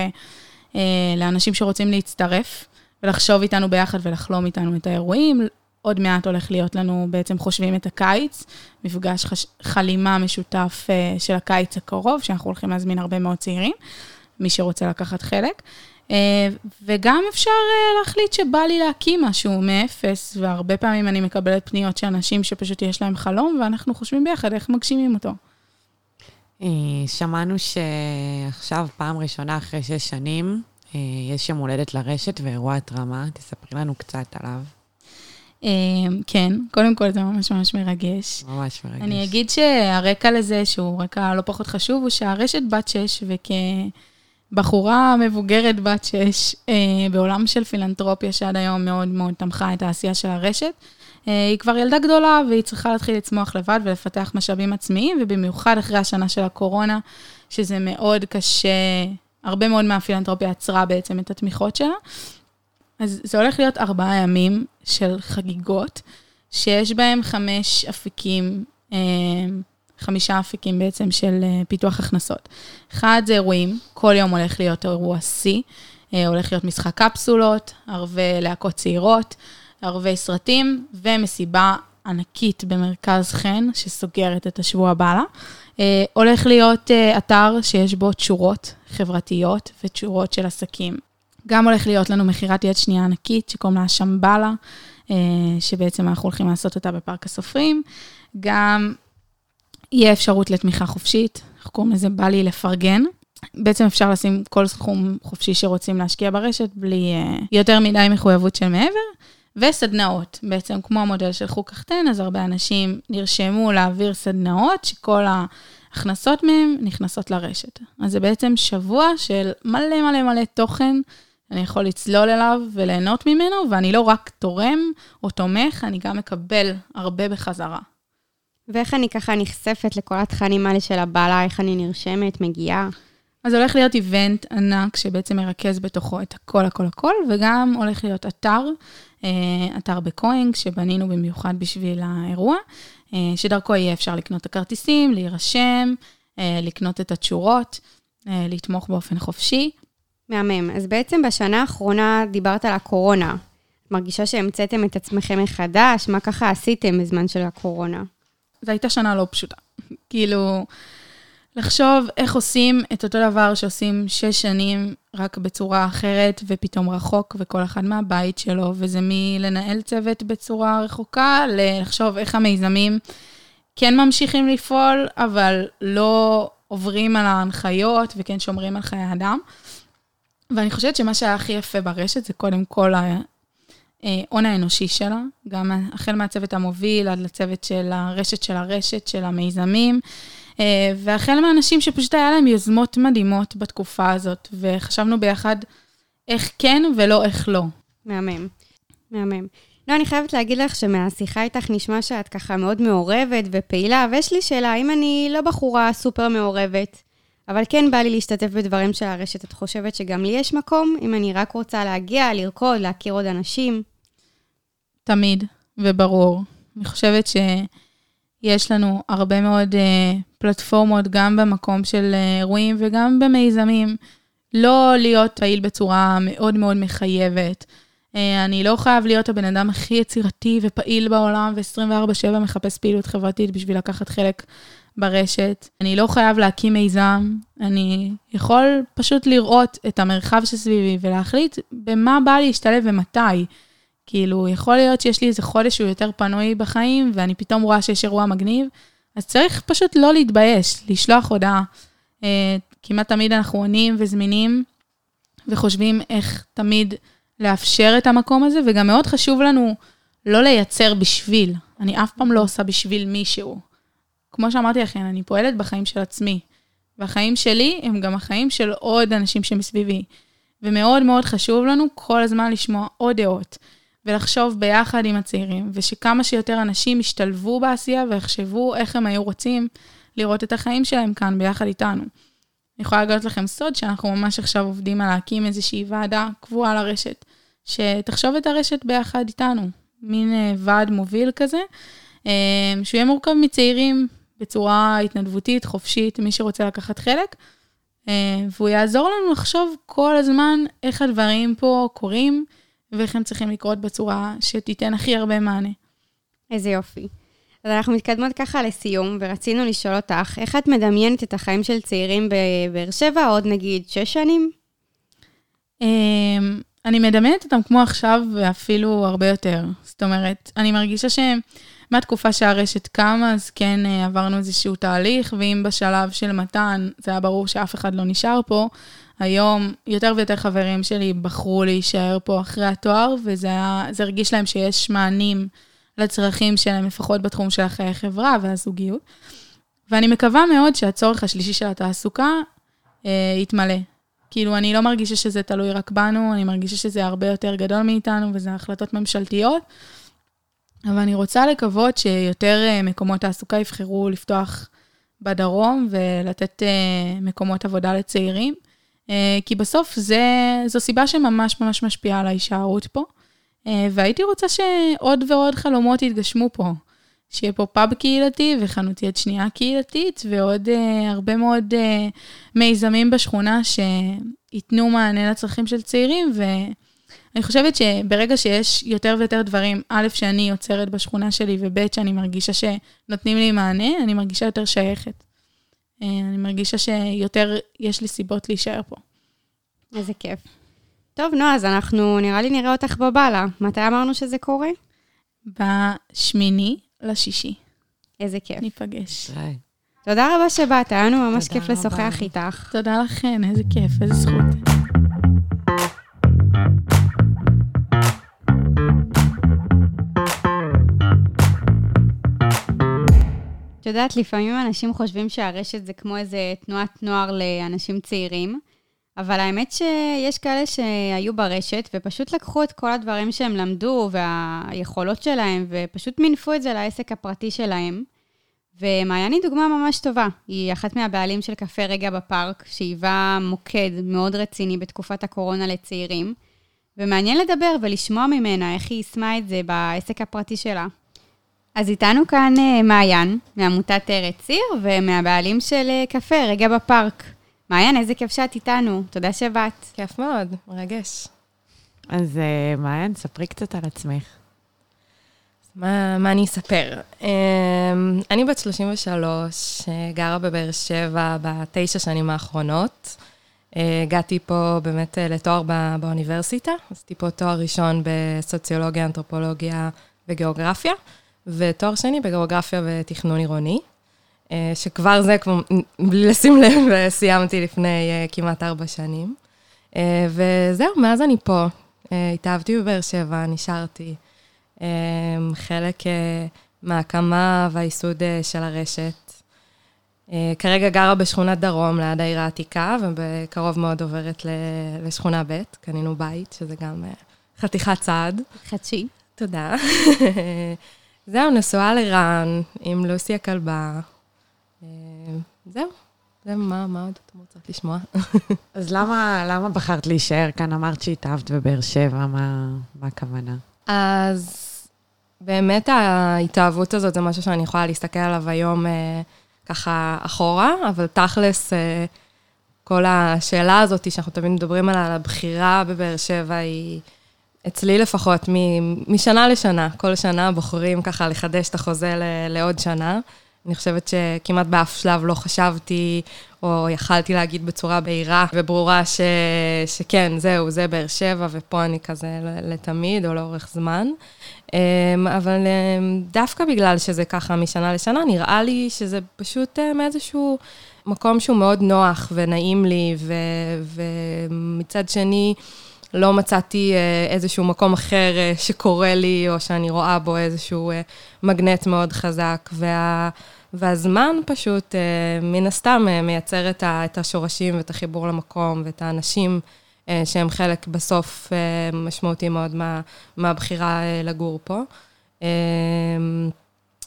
לאנשים שרוצים להצטרף ולחשוב איתנו ביחד ולחלום איתנו את האירועים. עוד מעט הולך להיות לנו, בעצם חושבים את הקיץ, מפגש חש... חלימה משותף אה, של הקיץ הקרוב, שאנחנו הולכים להזמין הרבה מאוד צעירים, מי שרוצה לקחת חלק. אה, וגם אפשר להחליט שבא לי להקים משהו מאפס, והרבה פעמים אני מקבלת פניות של אנשים שפשוט יש להם חלום, ואנחנו חושבים ביחד איך מגשימים אותו. אה, שמענו שעכשיו, פעם ראשונה אחרי שש שנים, אה, יש יום הולדת לרשת ואירוע התרמה. תספרי לנו קצת עליו. אה, כן, קודם כל זה ממש ממש מרגש. ממש מרגש. אני אגיד שהרקע לזה, שהוא רקע לא פחות חשוב, הוא שהרשת בת שש, בחורה מבוגרת בת שש, בעולם של פילנטרופיה שעד היום מאוד מאוד תמכה את העשייה של הרשת. אה, היא כבר ילדה גדולה והיא צריכה להתחיל לצמוח לבד ולפתח משאבים עצמיים, ובמיוחד אחרי השנה של הקורונה, שזה מאוד קשה, הרבה מאוד מהפילנטרופיה עצרה בעצם את התמיכות שלה. אז זה הולך להיות ארבעה ימים של חגיגות, שיש בהם חמש אפיקים, אה, חמישה אפיקים בעצם של אה, פיתוח הכנסות. אחד זה אירועים, כל יום הולך להיות אירוע שיא, הולך להיות משחק קפסולות, ערבי להקות צעירות, ערבי סרטים ומסיבה ענקית במרכז חן, שסוגרת את השבוע הבא לה. הולך להיות אתר שיש בו תשורות חברתיות ותשורות של עסקים. גם הולך להיות לנו מכירת יד שנייה ענקית, שקוראים לה שמבלה, שבעצם אנחנו הולכים לעשות אותה בפארק הסופרים. גם יהיה אפשרות לתמיכה חופשית, אנחנו קוראים לזה בא לי לפרגן. בעצם אפשר לשים כל סכום חופשי שרוצים להשקיע ברשת, בלי uh, יותר מדי מחויבות של מעבר. וסדנאות, בעצם כמו המודל של חוג קחטן, אז הרבה אנשים נרשמו להעביר סדנאות, שכל ההכנסות מהם נכנסות לרשת. אז זה בעצם שבוע של מלא מלא מלא תוכן, אני יכול לצלול אליו וליהנות ממנו, ואני לא רק תורם או תומך, אני גם מקבל הרבה בחזרה. ואיך אני ככה נחשפת לכל התכנים האלה של הבעלה, איך אני נרשמת, מגיעה? אז הולך להיות איבנט ענק שבעצם מרכז בתוכו את הכל, הכל, הכל, וגם הולך להיות אתר, אה, אתר בקוינג, שבנינו במיוחד בשביל האירוע, אה, שדרכו יהיה אפשר לקנות את הכרטיסים, להירשם, אה, לקנות את התשורות, לתמוך באופן חופשי. מהמם. אז בעצם בשנה האחרונה דיברת על הקורונה. מרגישה שהמצאתם את עצמכם מחדש? מה ככה עשיתם בזמן של הקורונה? זו הייתה שנה לא פשוטה. כאילו, לחשוב איך עושים את אותו דבר שעושים שש שנים, רק בצורה אחרת, ופתאום רחוק, וכל אחד מהבית שלו, וזה מלנהל צוות בצורה רחוקה, לחשוב איך המיזמים כן ממשיכים לפעול, אבל לא עוברים על ההנחיות, וכן שומרים על חיי אדם. ואני חושבת שמה שהיה הכי יפה ברשת זה קודם כל ההון האנושי שלה, גם החל מהצוות המוביל עד לצוות של הרשת של הרשת, של המיזמים, והחל מהאנשים שפשוט היה להם יוזמות מדהימות בתקופה הזאת, וחשבנו ביחד איך כן ולא איך לא. מהמם, מהמם. לא, אני חייבת להגיד לך שמהשיחה איתך נשמע שאת ככה מאוד מעורבת ופעילה, ויש לי שאלה, אם אני לא בחורה סופר מעורבת, אבל כן בא לי להשתתף בדברים של הרשת, את חושבת שגם לי יש מקום, אם אני רק רוצה להגיע, לרקוד, להכיר עוד אנשים? תמיד, וברור. אני חושבת שיש לנו הרבה מאוד uh, פלטפורמות, גם במקום של uh, אירועים וגם במיזמים, לא להיות פעיל בצורה מאוד מאוד מחייבת. Uh, אני לא חייב להיות הבן אדם הכי יצירתי ופעיל בעולם, ו-24/7 מחפש פעילות חברתית בשביל לקחת חלק ברשת. אני לא חייב להקים מיזם, אני יכול פשוט לראות את המרחב שסביבי ולהחליט במה בא להשתלב ומתי. כאילו, יכול להיות שיש לי איזה חודש שהוא יותר פנוי בחיים, ואני פתאום רואה שיש אירוע מגניב, אז צריך פשוט לא להתבייש, לשלוח הודעה. Uh, כמעט תמיד אנחנו עונים וזמינים, וחושבים איך תמיד לאפשר את המקום הזה, וגם מאוד חשוב לנו לא לייצר בשביל. אני אף פעם לא עושה בשביל מישהו. כמו שאמרתי לכם, אני פועלת בחיים של עצמי, והחיים שלי הם גם החיים של עוד אנשים שמסביבי. ומאוד מאוד חשוב לנו כל הזמן לשמוע עוד דעות. ולחשוב ביחד עם הצעירים, ושכמה שיותר אנשים ישתלבו בעשייה ויחשבו איך הם היו רוצים לראות את החיים שלהם כאן ביחד איתנו. אני יכולה לגלות לכם סוד שאנחנו ממש עכשיו עובדים על להקים איזושהי ועדה קבועה לרשת, שתחשוב את הרשת ביחד איתנו, מין אה, ועד מוביל כזה, אה, שהוא יהיה מורכב מצעירים בצורה התנדבותית, חופשית, מי שרוצה לקחת חלק, אה, והוא יעזור לנו לחשוב כל הזמן איך הדברים פה קורים. ואיך הם צריכים לקרות בצורה שתיתן הכי הרבה מענה. איזה יופי. אז אנחנו מתקדמות ככה לסיום, ורצינו לשאול אותך, איך את מדמיינת את החיים של צעירים בבאר שבע עוד נגיד שש שנים? אמ, אני מדמיינת אותם כמו עכשיו, ואפילו הרבה יותר. זאת אומרת, אני מרגישה שמהתקופה שהרשת קמה, אז כן אה, עברנו איזשהו תהליך, ואם בשלב של מתן זה היה ברור שאף אחד לא נשאר פה, היום יותר ויותר חברים שלי בחרו להישאר פה אחרי התואר, וזה היה, הרגיש להם שיש מענים לצרכים שלהם, לפחות בתחום של החיי החברה והזוגיות. ואני מקווה מאוד שהצורך השלישי של התעסוקה אה, יתמלא. כאילו, אני לא מרגישה שזה תלוי רק בנו, אני מרגישה שזה הרבה יותר גדול מאיתנו, וזה החלטות ממשלתיות. אבל אני רוצה לקוות שיותר אה, מקומות תעסוקה יבחרו לפתוח בדרום ולתת אה, מקומות עבודה לצעירים, כי בסוף זה, זו סיבה שממש ממש משפיעה על ההישארות פה. והייתי רוצה שעוד ועוד חלומות יתגשמו פה. שיהיה פה פאב קהילתי וחנות יד שנייה קהילתית, ועוד uh, הרבה מאוד uh, מיזמים בשכונה שייתנו מענה לצרכים של צעירים, ואני חושבת שברגע שיש יותר ויותר דברים, א', שאני יוצרת בשכונה שלי, וב', שאני מרגישה שנותנים לי מענה, אני מרגישה יותר שייכת. Uh, אני מרגישה שיותר יש לי סיבות להישאר פה. איזה כיף. טוב, נועה, אז אנחנו נראה לי נראה אותך בבאללה. מתי אמרנו שזה קורה? בשמיני לשישי. איזה כיף. ניפגש. ביי. תודה רבה שבאת, היה לנו ממש כיף רבה. לשוחח איתך. תודה לכן, איזה כיף, איזה זכות. את יודעת, לפעמים אנשים חושבים שהרשת זה כמו איזה תנועת נוער לאנשים צעירים, אבל האמת שיש כאלה שהיו ברשת ופשוט לקחו את כל הדברים שהם למדו והיכולות שלהם ופשוט מינפו את זה לעסק הפרטי שלהם. ומעיין היא דוגמה ממש טובה. היא אחת מהבעלים של קפה רגע בפארק, שהיווה מוקד מאוד רציני בתקופת הקורונה לצעירים. ומעניין לדבר ולשמוע ממנה איך היא יישמה את זה בעסק הפרטי שלה. אז איתנו כאן אה, מעיין, מעמותת ארץ ציר, ומהבעלים של אה, קפה רגע בפארק. מעיין, איזה כיף שאת איתנו, תודה שבאת. כיף מאוד, מרגש. אז אה, מעיין, ספרי קצת על עצמך. מה, מה אני אספר? Um, אני בת 33, אה, גרה בבאר שבע בתשע שנים האחרונות. הגעתי פה באמת לתואר בא, באוניברסיטה, עשיתי פה תואר ראשון בסוציולוגיה, אנתרופולוגיה וגיאוגרפיה, ותואר שני בגיאוגרפיה ותכנון עירוני, uh, שכבר זה, כבר, בלי לשים לב, סיימתי לפני uh, כמעט ארבע שנים. וזהו, מאז אני פה. התאהבתי בבאר שבע, נשארתי. חלק אה, מההקמה והייסוד אה, של הרשת. אה, כרגע גרה בשכונת דרום, ליד העיר העתיקה, ובקרוב מאוד עוברת לשכונה ב', קנינו בית, שזה גם חתיכת צעד. חדשי. תודה. זהו, נשואה לרן, עם לוסי הכלבה. זהו, זה מה, מה עוד אתם רוצות לשמוע? אז למה, למה בחרת להישאר כאן? אמרת שהתאהבת בבאר שבע, מה, מה הכוונה? אז באמת ההתאהבות הזאת זה משהו שאני יכולה להסתכל עליו היום אה, ככה אחורה, אבל תכלס, אה, כל השאלה הזאת שאנחנו תמיד מדברים עליה, על הבחירה בבאר שבע, היא אצלי לפחות מ- משנה לשנה. כל שנה בוחרים ככה לחדש את החוזה ל- לעוד שנה. אני חושבת שכמעט באף שלב לא חשבתי, או יכלתי להגיד בצורה בהירה וברורה ש, שכן, זהו, זה באר שבע, ופה אני כזה לתמיד, או לאורך זמן. אמ, אבל אמ, דווקא בגלל שזה ככה משנה לשנה, נראה לי שזה פשוט מאיזשהו מקום שהוא מאוד נוח ונעים לי, ו, ומצד שני, לא מצאתי אה, איזשהו מקום אחר אה, שקורה לי, או שאני רואה בו איזשהו מגנט מאוד חזק, וה... והזמן פשוט, מן הסתם, מייצר את השורשים ואת החיבור למקום ואת האנשים שהם חלק בסוף משמעותי מאוד מה, מהבחירה לגור פה.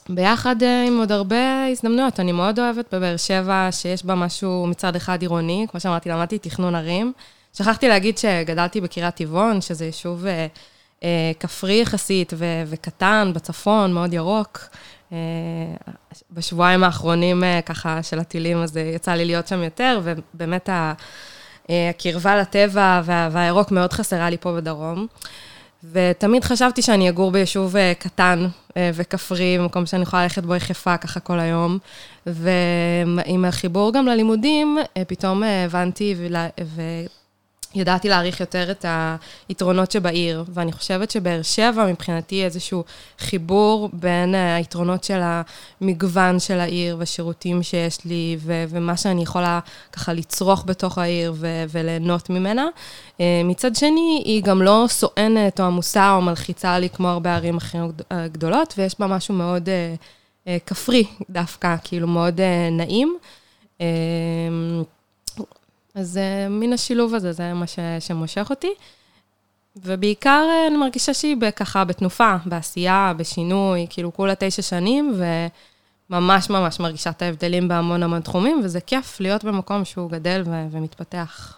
ביחד עם עוד הרבה הזדמנויות, אני מאוד אוהבת בבאר שבע, שיש בה משהו מצד אחד עירוני, כמו שאמרתי, למדתי תכנון ערים. שכחתי להגיד שגדלתי בקריית טבעון, שזה יישוב אה, אה, כפרי יחסית ו- וקטן, בצפון, מאוד ירוק. אה, בשבועיים האחרונים, אה, ככה, של הטילים, אז יצא לי להיות שם יותר, ובאמת ה... הקרבה לטבע וה, והירוק מאוד חסרה לי פה בדרום. ותמיד חשבתי שאני אגור ביישוב קטן וכפרי, במקום שאני יכולה ללכת בו יחפה ככה כל היום. ועם החיבור גם ללימודים, פתאום הבנתי ידעתי להעריך יותר את היתרונות שבעיר, ואני חושבת שבאר שבע מבחינתי איזשהו חיבור בין היתרונות של המגוון של העיר והשירותים שיש לי, ו- ומה שאני יכולה ככה לצרוך בתוך העיר ו- וליהנות ממנה. מצד שני, היא גם לא סואנת או עמוסה או מלחיצה לי כמו הרבה ערים אחרות גדולות, ויש בה משהו מאוד uh, uh, כפרי דווקא, כאילו מאוד uh, נעים. אז uh, מן השילוב הזה, זה מה ש, שמושך אותי. ובעיקר uh, אני מרגישה שהיא ככה בתנופה, בעשייה, בשינוי, כאילו כולה תשע שנים, וממש ממש מרגישה את ההבדלים בהמון המון תחומים, וזה כיף להיות במקום שהוא גדל ו- ומתפתח.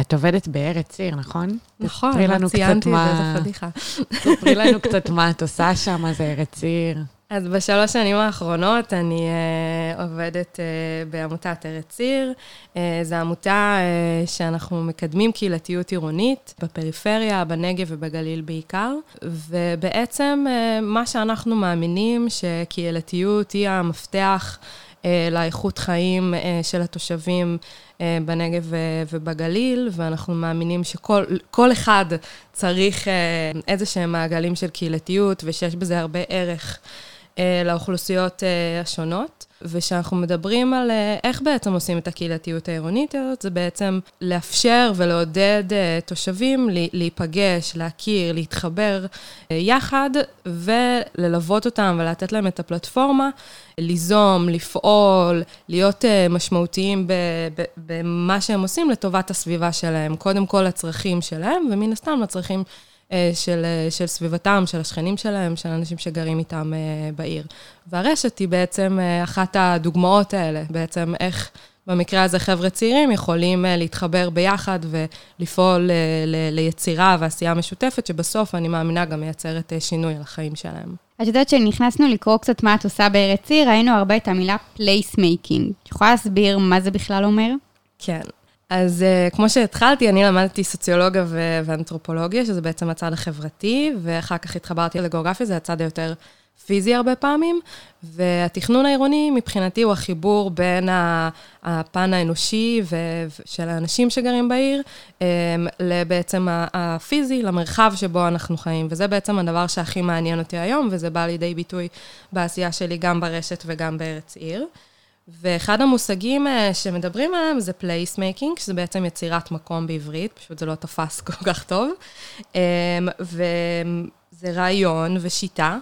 את עובדת בארץ ציר, נכון? נכון, תספרי ציינתי את זה, זו פדיחה. ספרי לנו קצת מה את עושה שם, מה זה ארץ ציר. אז בשלוש שנים האחרונות אני uh, עובדת uh, בעמותת ארץ ציר. Uh, זו עמותה uh, שאנחנו מקדמים קהילתיות עירונית בפריפריה, בנגב ובגליל בעיקר. ובעצם uh, מה שאנחנו מאמינים שקהילתיות היא המפתח uh, לאיכות חיים uh, של התושבים בנגב ובגליל, ואנחנו מאמינים שכל כל אחד צריך איזה שהם מעגלים של קהילתיות, ושיש בזה הרבה ערך. אה, לאוכלוסיות אה, השונות. וכשאנחנו מדברים על אה, איך בעצם עושים את הקהילתיות העירונית הזאת, זה בעצם לאפשר ולעודד תושבים להיפגש, להכיר, להתחבר יחד, וללוות אותם ולתת להם את הפלטפורמה, ליזום, לפעול, להיות משמעותיים במה שהם עושים לטובת הסביבה שלהם. קודם כל לצרכים שלהם, ומן הסתם לצרכים של, אה, של סביבתם, של השכנים שלהם, של אנשים שגרים איתם אה, בעיר. והרשת היא בעצם אה, אחת הדוגמאות האלה, בעצם איך במקרה הזה חבר'ה צעירים יכולים אה, להתחבר ביחד ולפעול אה, ליצירה ועשייה משותפת, שבסוף אני מאמינה גם מייצרת אה, שינוי על החיים שלהם. את יודעת שנכנסנו לקרוא קצת מה את עושה בארץ ציר, ראינו הרבה את המילה placemaking. את יכולה להסביר מה זה בכלל אומר? כן. אז אה, כמו שהתחלתי, אני למדתי סוציולוגיה ו- ואנתרופולוגיה, שזה בעצם הצד החברתי, ואחר כך התחברתי לגיאוגרפיה, זה הצד היותר פיזי הרבה פעמים, והתכנון העירוני מבחינתי הוא החיבור בין הפן האנושי ו- של האנשים שגרים בעיר, אמ, לבעצם הפיזי, למרחב שבו אנחנו חיים, וזה בעצם הדבר שהכי מעניין אותי היום, וזה בא לידי ביטוי בעשייה שלי גם ברשת וגם בארץ עיר. ואחד המושגים אה, שמדברים עליהם זה placemaking, שזה בעצם יצירת מקום בעברית, פשוט זה לא תפס כל כך טוב. אה, וזה רעיון ושיטה.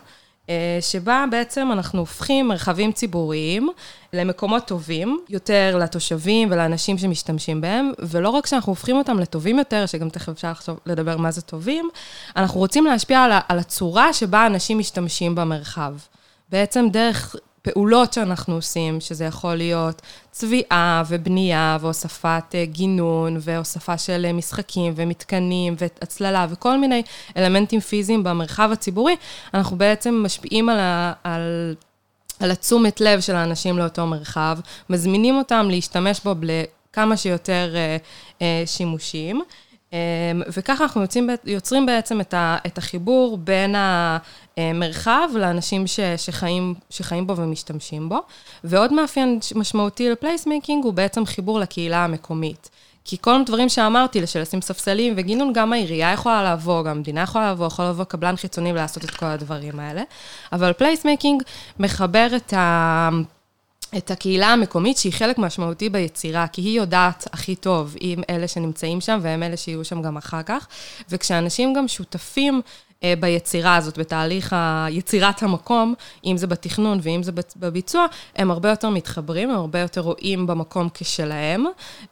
אה, שבה בעצם אנחנו הופכים מרחבים ציבוריים למקומות טובים יותר לתושבים ולאנשים שמשתמשים בהם, ולא רק שאנחנו הופכים אותם לטובים יותר, שגם תכף אפשר לחשוב, לדבר מה זה טובים, אנחנו רוצים להשפיע על הצורה שבה אנשים משתמשים במרחב. בעצם דרך פעולות שאנחנו עושים, שזה יכול להיות צביעה ובנייה והוספת אה, גינון והוספה של אה, משחקים ומתקנים והצללה וכל מיני אלמנטים פיזיים במרחב הציבורי, אנחנו בעצם משפיעים על, ה, על, על התשומת לב של האנשים לאותו מרחב, מזמינים אותם להשתמש בו לכמה שיותר אה, אה, שימושים. אמ, וככה אנחנו יוצאים, יוצרים בעצם את, ה, את החיבור בין המרחב לאנשים ש, שחיים, שחיים בו ומשתמשים בו. ועוד מאפיין משמעותי ל placemaking הוא בעצם חיבור לקהילה המקומית. כי כל הדברים שאמרתי, של לשים ספסלים וגינון, גם העירייה יכולה לבוא, גם המדינה יכולה לבוא, יכול לבוא קבלן חיצוני ולעשות את כל הדברים האלה. אבל placemaking מחבר את ה... את הקהילה המקומית, שהיא חלק משמעותי ביצירה, כי היא יודעת הכי טוב עם אלה שנמצאים שם, והם אלה שיהיו שם גם אחר כך. וכשאנשים גם שותפים אה, ביצירה הזאת, בתהליך ה- יצירת המקום, אם זה בתכנון ואם זה בביצוע, הם הרבה יותר מתחברים, הם הרבה יותר רואים במקום כשלהם,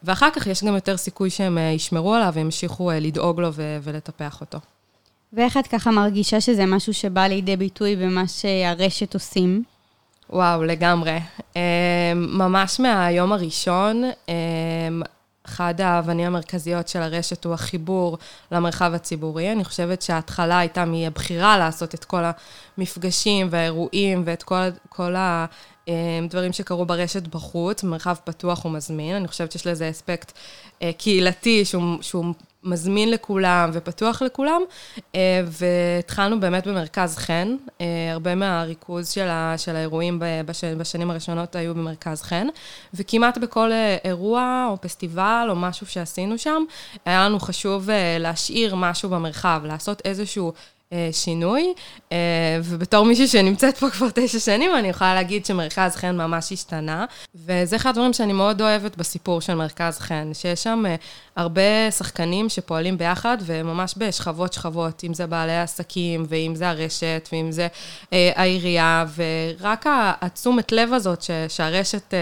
ואחר כך יש גם יותר סיכוי שהם אה, ישמרו עליו וימשיכו אה, לדאוג לו ולטפח אותו. ואיך את ככה מרגישה שזה משהו שבא לידי ביטוי במה שהרשת עושים? וואו, לגמרי. ממש מהיום הראשון, אחד האבנים המרכזיות של הרשת הוא החיבור למרחב הציבורי. אני חושבת שההתחלה הייתה מהבחירה לעשות את כל המפגשים והאירועים ואת כל, כל הדברים שקרו ברשת בחוץ, מרחב פתוח ומזמין. אני חושבת שיש לזה אספקט uh, קהילתי שהוא, שהוא מזמין לכולם ופתוח לכולם, אה, והתחלנו באמת במרכז חן. אה, הרבה מהריכוז של, ה, של האירועים בש, בשנים הראשונות היו במרכז חן, וכמעט בכל אה, אירוע או פסטיבל או משהו שעשינו שם, היה לנו חשוב להשאיר משהו במרחב, לעשות איזשהו שינוי, אה, ובתור מישהי שנמצאת פה כבר תשע שנים, אני יכולה להגיד שמרכז חן ממש השתנה, וזה אחד הדברים שאני מאוד אוהבת בסיפור של מרכז חן, שיש שם אה, הרבה שחקנים שפועלים ביחד, וממש בשכבות-שכבות, אם זה בעלי העסקים, ואם זה הרשת, ואם זה העירייה, ורק התשומת לב הזאת ש, שהרשת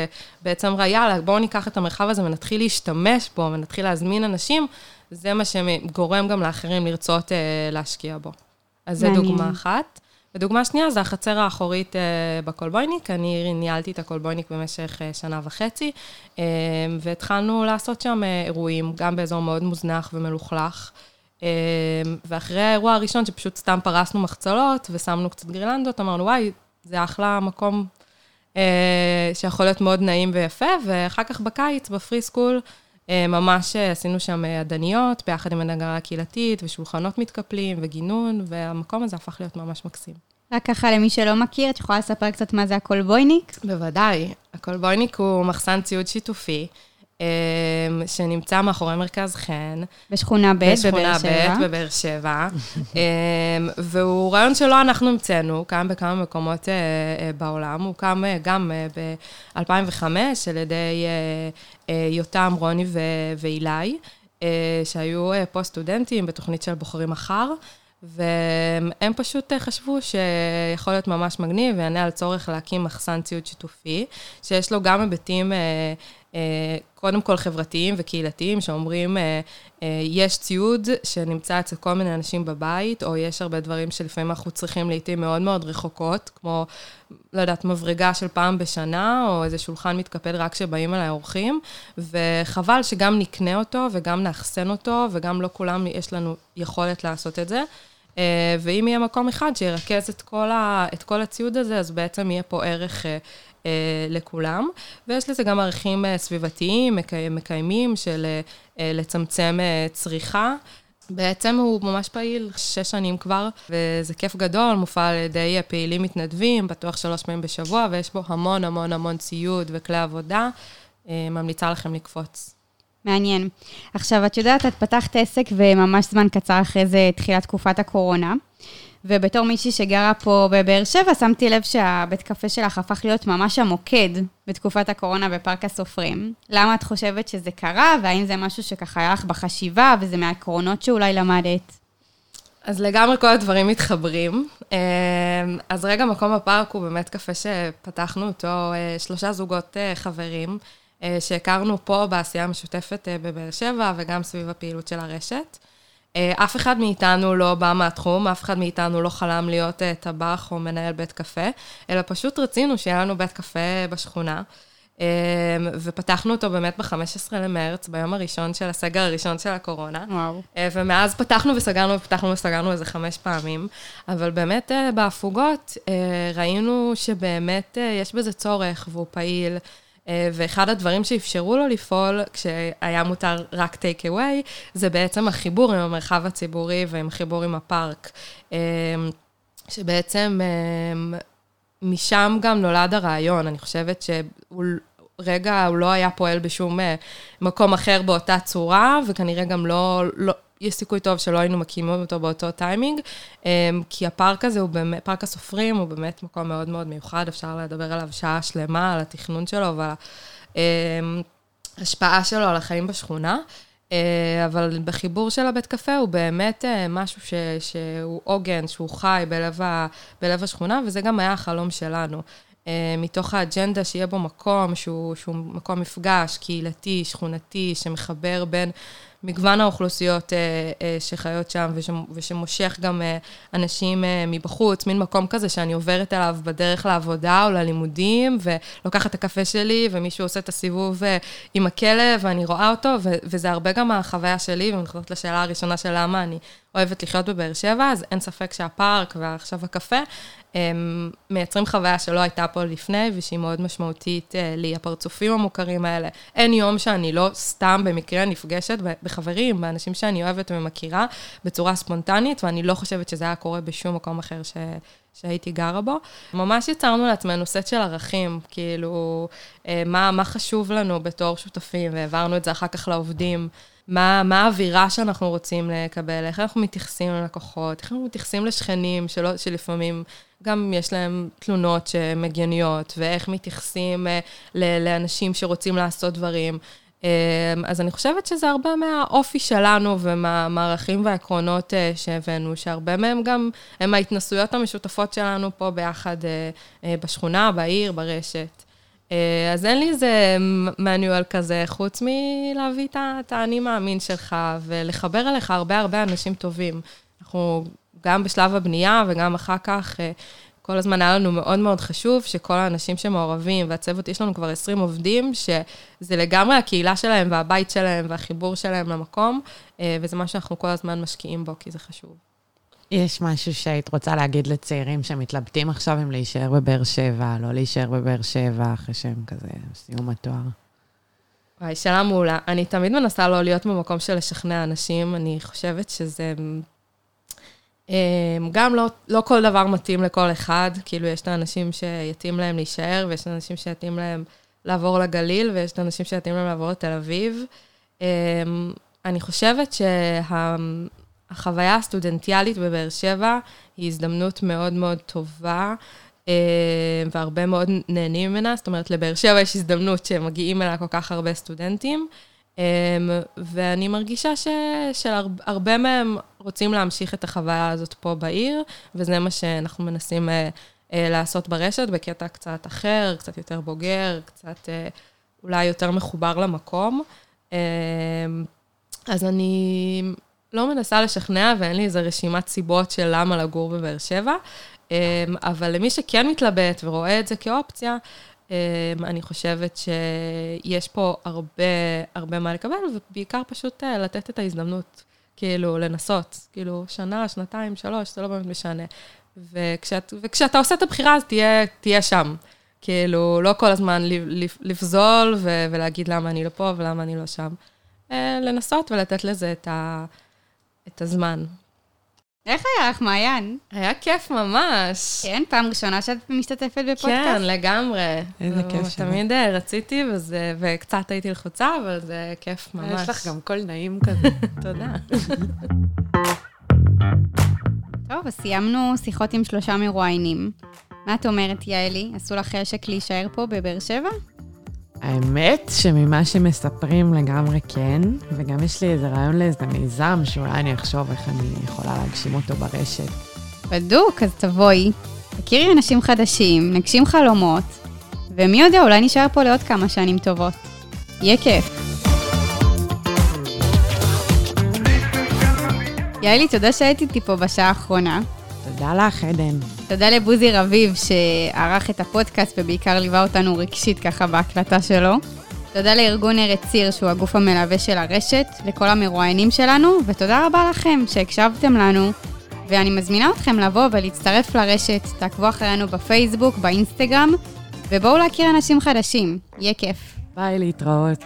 בעצם ראה, יאללה, בואו ניקח את המרחב הזה ונתחיל להשתמש בו, ונתחיל להזמין אנשים, זה מה שגורם גם לאחרים לרצות להשקיע בו. אז זו דוגמה אחת. ודוגמה שנייה זה החצר האחורית uh, בקולבויניק. אני ניהלתי את הקולבויניק במשך uh, שנה וחצי, uh, והתחלנו לעשות שם uh, אירועים, גם באזור מאוד מוזנח ומלוכלך. ואחרי האירוע הראשון, שפשוט סתם פרסנו מחצלות ושמנו קצת גרילנדות, אמרנו, וואי, זה אחלה מקום uh, שיכול להיות מאוד נעים ויפה, ואחר כך בקיץ, בפרי סקול, אה, ממש אה, עשינו שם עדניות, אה, ביחד עם הנהגרה הקהילתית, ושולחנות מתקפלים, וגינון, והמקום הזה הפך להיות ממש מקסים. רק ככה למי שלא מכיר, את יכולה לספר קצת מה זה הקולבויניק? בוודאי. הקולבויניק הוא מחסן ציוד שיתופי. אמ, שנמצא מאחורי מרכז חן. בשכונה ב' בבאר שבע. בשכונה ב' בבאר שבע. אמ, והוא רעיון שלא אנחנו המצאנו, הוא קם בכמה מקומות אה, אה, בעולם. הוא קם אה, גם ב-2005 על ידי יותם, רוני ואילי, שהיו פוסט-סטודנטים בתוכנית של בוחרים מחר. והם פשוט חשבו שיכול להיות ממש מגניב ויענה על צורך להקים מחסן ציוד שיתופי, שיש לו גם היבטים קודם כל חברתיים וקהילתיים, שאומרים, אה, אה, יש ציוד שנמצא אצל כל מיני אנשים בבית, או יש הרבה דברים שלפעמים אנחנו צריכים לעיתים מאוד מאוד רחוקות, כמו, לא יודעת, מברגה של פעם בשנה, או איזה שולחן מתקפל רק כשבאים אליי אורחים, וחבל שגם נקנה אותו וגם נאחסן אותו, וגם לא כולם יש לנו יכולת לעשות את זה. ואם יהיה מקום אחד שירכז את כל, ה, את כל הציוד הזה, אז בעצם יהיה פה ערך אה, לכולם, ויש לזה גם ערכים אה, סביבתיים, מקי, מקיימים של אה, אה, לצמצם אה, צריכה. בעצם הוא ממש פעיל, שש שנים כבר, וזה כיף גדול, מופעל על ידי פעילים מתנדבים, בטוח שלוש פעמים בשבוע, ויש בו המון המון המון ציוד וכלי עבודה. אה, ממליצה לכם לקפוץ. מעניין. עכשיו, את יודעת, את פתחת עסק וממש זמן קצר אחרי זה התחילה תקופת הקורונה. ובתור מישהי שגרה פה בבאר שבע, שמתי לב שהבית קפה שלך הפך להיות ממש המוקד בתקופת הקורונה בפארק הסופרים. למה את חושבת שזה קרה, והאם זה משהו שככה היה לך בחשיבה, וזה מהעקרונות שאולי למדת? אז לגמרי כל הדברים מתחברים. אה, אז רגע, מקום הפארק הוא באמת קפה שפתחנו אותו, אה, שלושה זוגות אה, חברים, שהכרנו פה בעשייה המשותפת בבאר שבע, וגם סביב הפעילות של הרשת. אה, אף אחד מאיתנו לא בא מהתחום, אף אחד מאיתנו לא חלם להיות אה, טבח או מנהל בית קפה, אלא פשוט רצינו שיהיה לנו בית קפה בשכונה. אה, ופתחנו אותו באמת ב-15 למרץ, ביום הראשון של הסגר הראשון של הקורונה. וואו. ומאז פתחנו וסגרנו ופתחנו וסגרנו איזה חמש פעמים. אבל באמת בהפוגות ראינו שבאמת יש בזה צורך והוא פעיל. אה, ואחד הדברים שאפשרו לו לפעול, כשהיה מותר רק טייק אווי, זה בעצם החיבור עם המרחב הציבורי ועם החיבור עם הפארק. אה, שבעצם אה, משם גם נולד הרעיון. אני חושבת שהוא... רגע, הוא לא היה פועל בשום מקום אחר באותה צורה, וכנראה גם לא, לא, יש סיכוי טוב שלא היינו מקימים אותו באותו טיימינג, אמ, כי הפארק הזה הוא באמת, פארק הסופרים הוא באמת מקום מאוד מאוד מיוחד, אפשר לדבר עליו שעה שלמה, על התכנון שלו ועל ההשפעה אמ, שלו על החיים בשכונה. אה, אבל בחיבור של הבית קפה הוא באמת אה, משהו ש, שהוא עוגן, שהוא חי בלב, ה, בלב השכונה, וזה גם היה החלום שלנו. אה, מתוך האג'נדה שיהיה בו מקום שהוא, שהוא מקום מפגש, קהילתי, שכונתי, שמחבר בין מגוון האוכלוסיות אה, אה, שחיות שם ושמושך גם אה, אנשים מבחוץ, מין מקום כזה שאני עוברת אליו בדרך לעבודה או ללימודים, ולוקחת את הקפה שלי, ומישהו עושה את הסיבוב עם הכלב, ואני רואה אותו, וזה הרבה גם החוויה שלי, ואני חוזרת לשאלה הראשונה של למה אני אוהבת לחיות בבאר שבע, אז אין ספק שהפארק ועכשיו הקפה, מייצרים חוויה שלא הייתה פה לפני, ושהיא מאוד משמעותית לי, הפרצופים המוכרים האלה. אין יום שאני לא סתם במקרה נפגשת בחברים, באנשים שאני אוהבת ומכירה, בצורה ספונטנית, ואני לא חושבת שזה היה קורה בשום מקום אחר ש... שהייתי גרה בו. ממש יצרנו לעצמנו סט של ערכים, כאילו, מה, מה חשוב לנו בתור שותפים, והעברנו את זה אחר כך לעובדים. מה, מה האווירה שאנחנו רוצים לקבל, איך אנחנו מתייחסים ללקוחות, איך אנחנו מתייחסים לשכנים שלא, שלפעמים גם יש להם תלונות שהן הגיוניות, ואיך מתייחסים אה, לאנשים שרוצים לעשות דברים. אה, אז אני חושבת שזה הרבה מהאופי שלנו ומהערכים והעקרונות אה, שהבאנו, שהרבה מהם גם הם ההתנסויות המשותפות שלנו פה ביחד בשכונה, בעיר, ברשת. אז אין לי איזה מנואל כזה, חוץ מלהביא את האני מאמין שלך ולחבר אליך הרבה הרבה אנשים טובים. אנחנו גם בשלב הבנייה וגם אחר כך, אה, כל הזמן היה לנו מאוד מאוד חשוב שכל האנשים שמעורבים, והצוות, יש לנו כבר 20 עובדים, שזה לגמרי הקהילה שלהם והבית שלהם והחיבור שלהם למקום, אה, וזה מה שאנחנו כל הזמן משקיעים בו, כי זה חשוב. יש משהו שהיית רוצה להגיד לצעירים שמתלבטים עכשיו אם להישאר בבאר שבע, לא להישאר בבאר שבע, אחרי שהם כזה סיום התואר? וואי, שאלה מעולה. אני תמיד מנסה לא להיות במקום של לשכנע אנשים, אני חושבת שזה אמ, גם לא, לא כל דבר מתאים לכל אחד, כאילו יש את האנשים שיתאים להם להישאר, ויש את האנשים שיתאים להם לעבור לגליל, ויש את האנשים שיתאים להם לעבור לתל אביב. אמ, אני חושבת שהחוויה הסטודנטיאלית בבאר שבע היא הזדמנות מאוד מאוד טובה, אמ, והרבה מאוד נהנים ממנה. זאת אומרת, לבאר שבע יש הזדמנות שמגיעים אליה כל כך הרבה סטודנטים. Um, ואני מרגישה ש, שהרבה מהם רוצים להמשיך את החוויה הזאת פה בעיר, וזה מה שאנחנו מנסים uh, לעשות ברשת, בקטע קצת אחר, קצת יותר בוגר, קצת אולי יותר מחובר למקום. אז אני לא מנסה לשכנע, ואין לי איזו רשימת סיבות של למה לגור בבאר שבע, um, אבל למי שכן מתלבט ורואה את זה כאופציה, אמ, אני חושבת שיש פה הרבה, הרבה מה לקבל, ובעיקר פשוט אה, לתת את ההזדמנות, כאילו, לנסות. כאילו, שנה, שנתיים, שלוש, זה לא באמת משנה. וכשאת, וכשאתה עושה את הבחירה, אז תהיה, תהיה שם. כאילו, לא כל הזמן לפזול ולהגיד למה אני לא פה ולמה אני לא שם. אה, לנסות ולתת לזה את, ה- את הזמן. איך היה לך, מעיין? היה כיף ממש. כן, פעם ראשונה שאת משתתפת בפודקאסט? כן, לגמרי. איזה כיף שלך. תמיד אה, רציתי, וזה, וקצת הייתי לחוצה, אבל זה כיף ממש. יש לך גם קול נעים כזה. תודה. טוב, אז סיימנו שיחות עם שלושה מרואיינים. מה את אומרת, יעלי? עשו לך חשק להישאר פה בבאר שבע? האמת שממה שמספרים לגמרי כן, וגם יש לי איזה רעיון לאיזה מיזם שאולי אני אחשוב איך אני יכולה להגשים אותו ברשת. בדוק, אז תבואי, תכירי אנשים חדשים, נגשים חלומות, ומי יודע, אולי נשאר פה לעוד כמה שנים טובות. יהיה כיף. יעלי, תודה שהיית איתי פה בשעה האחרונה. תודה לך, עדן. תודה לבוזי רביב שערך את הפודקאסט ובעיקר ליווה אותנו רגשית ככה בהקלטה שלו. תודה לארגון ארץ ציר שהוא הגוף המלווה של הרשת, לכל המרואיינים שלנו, ותודה רבה לכם שהקשבתם לנו. ואני מזמינה אתכם לבוא ולהצטרף לרשת, תעקבו אחרינו בפייסבוק, באינסטגרם, ובואו להכיר אנשים חדשים, יהיה כיף. ביי, להתראות.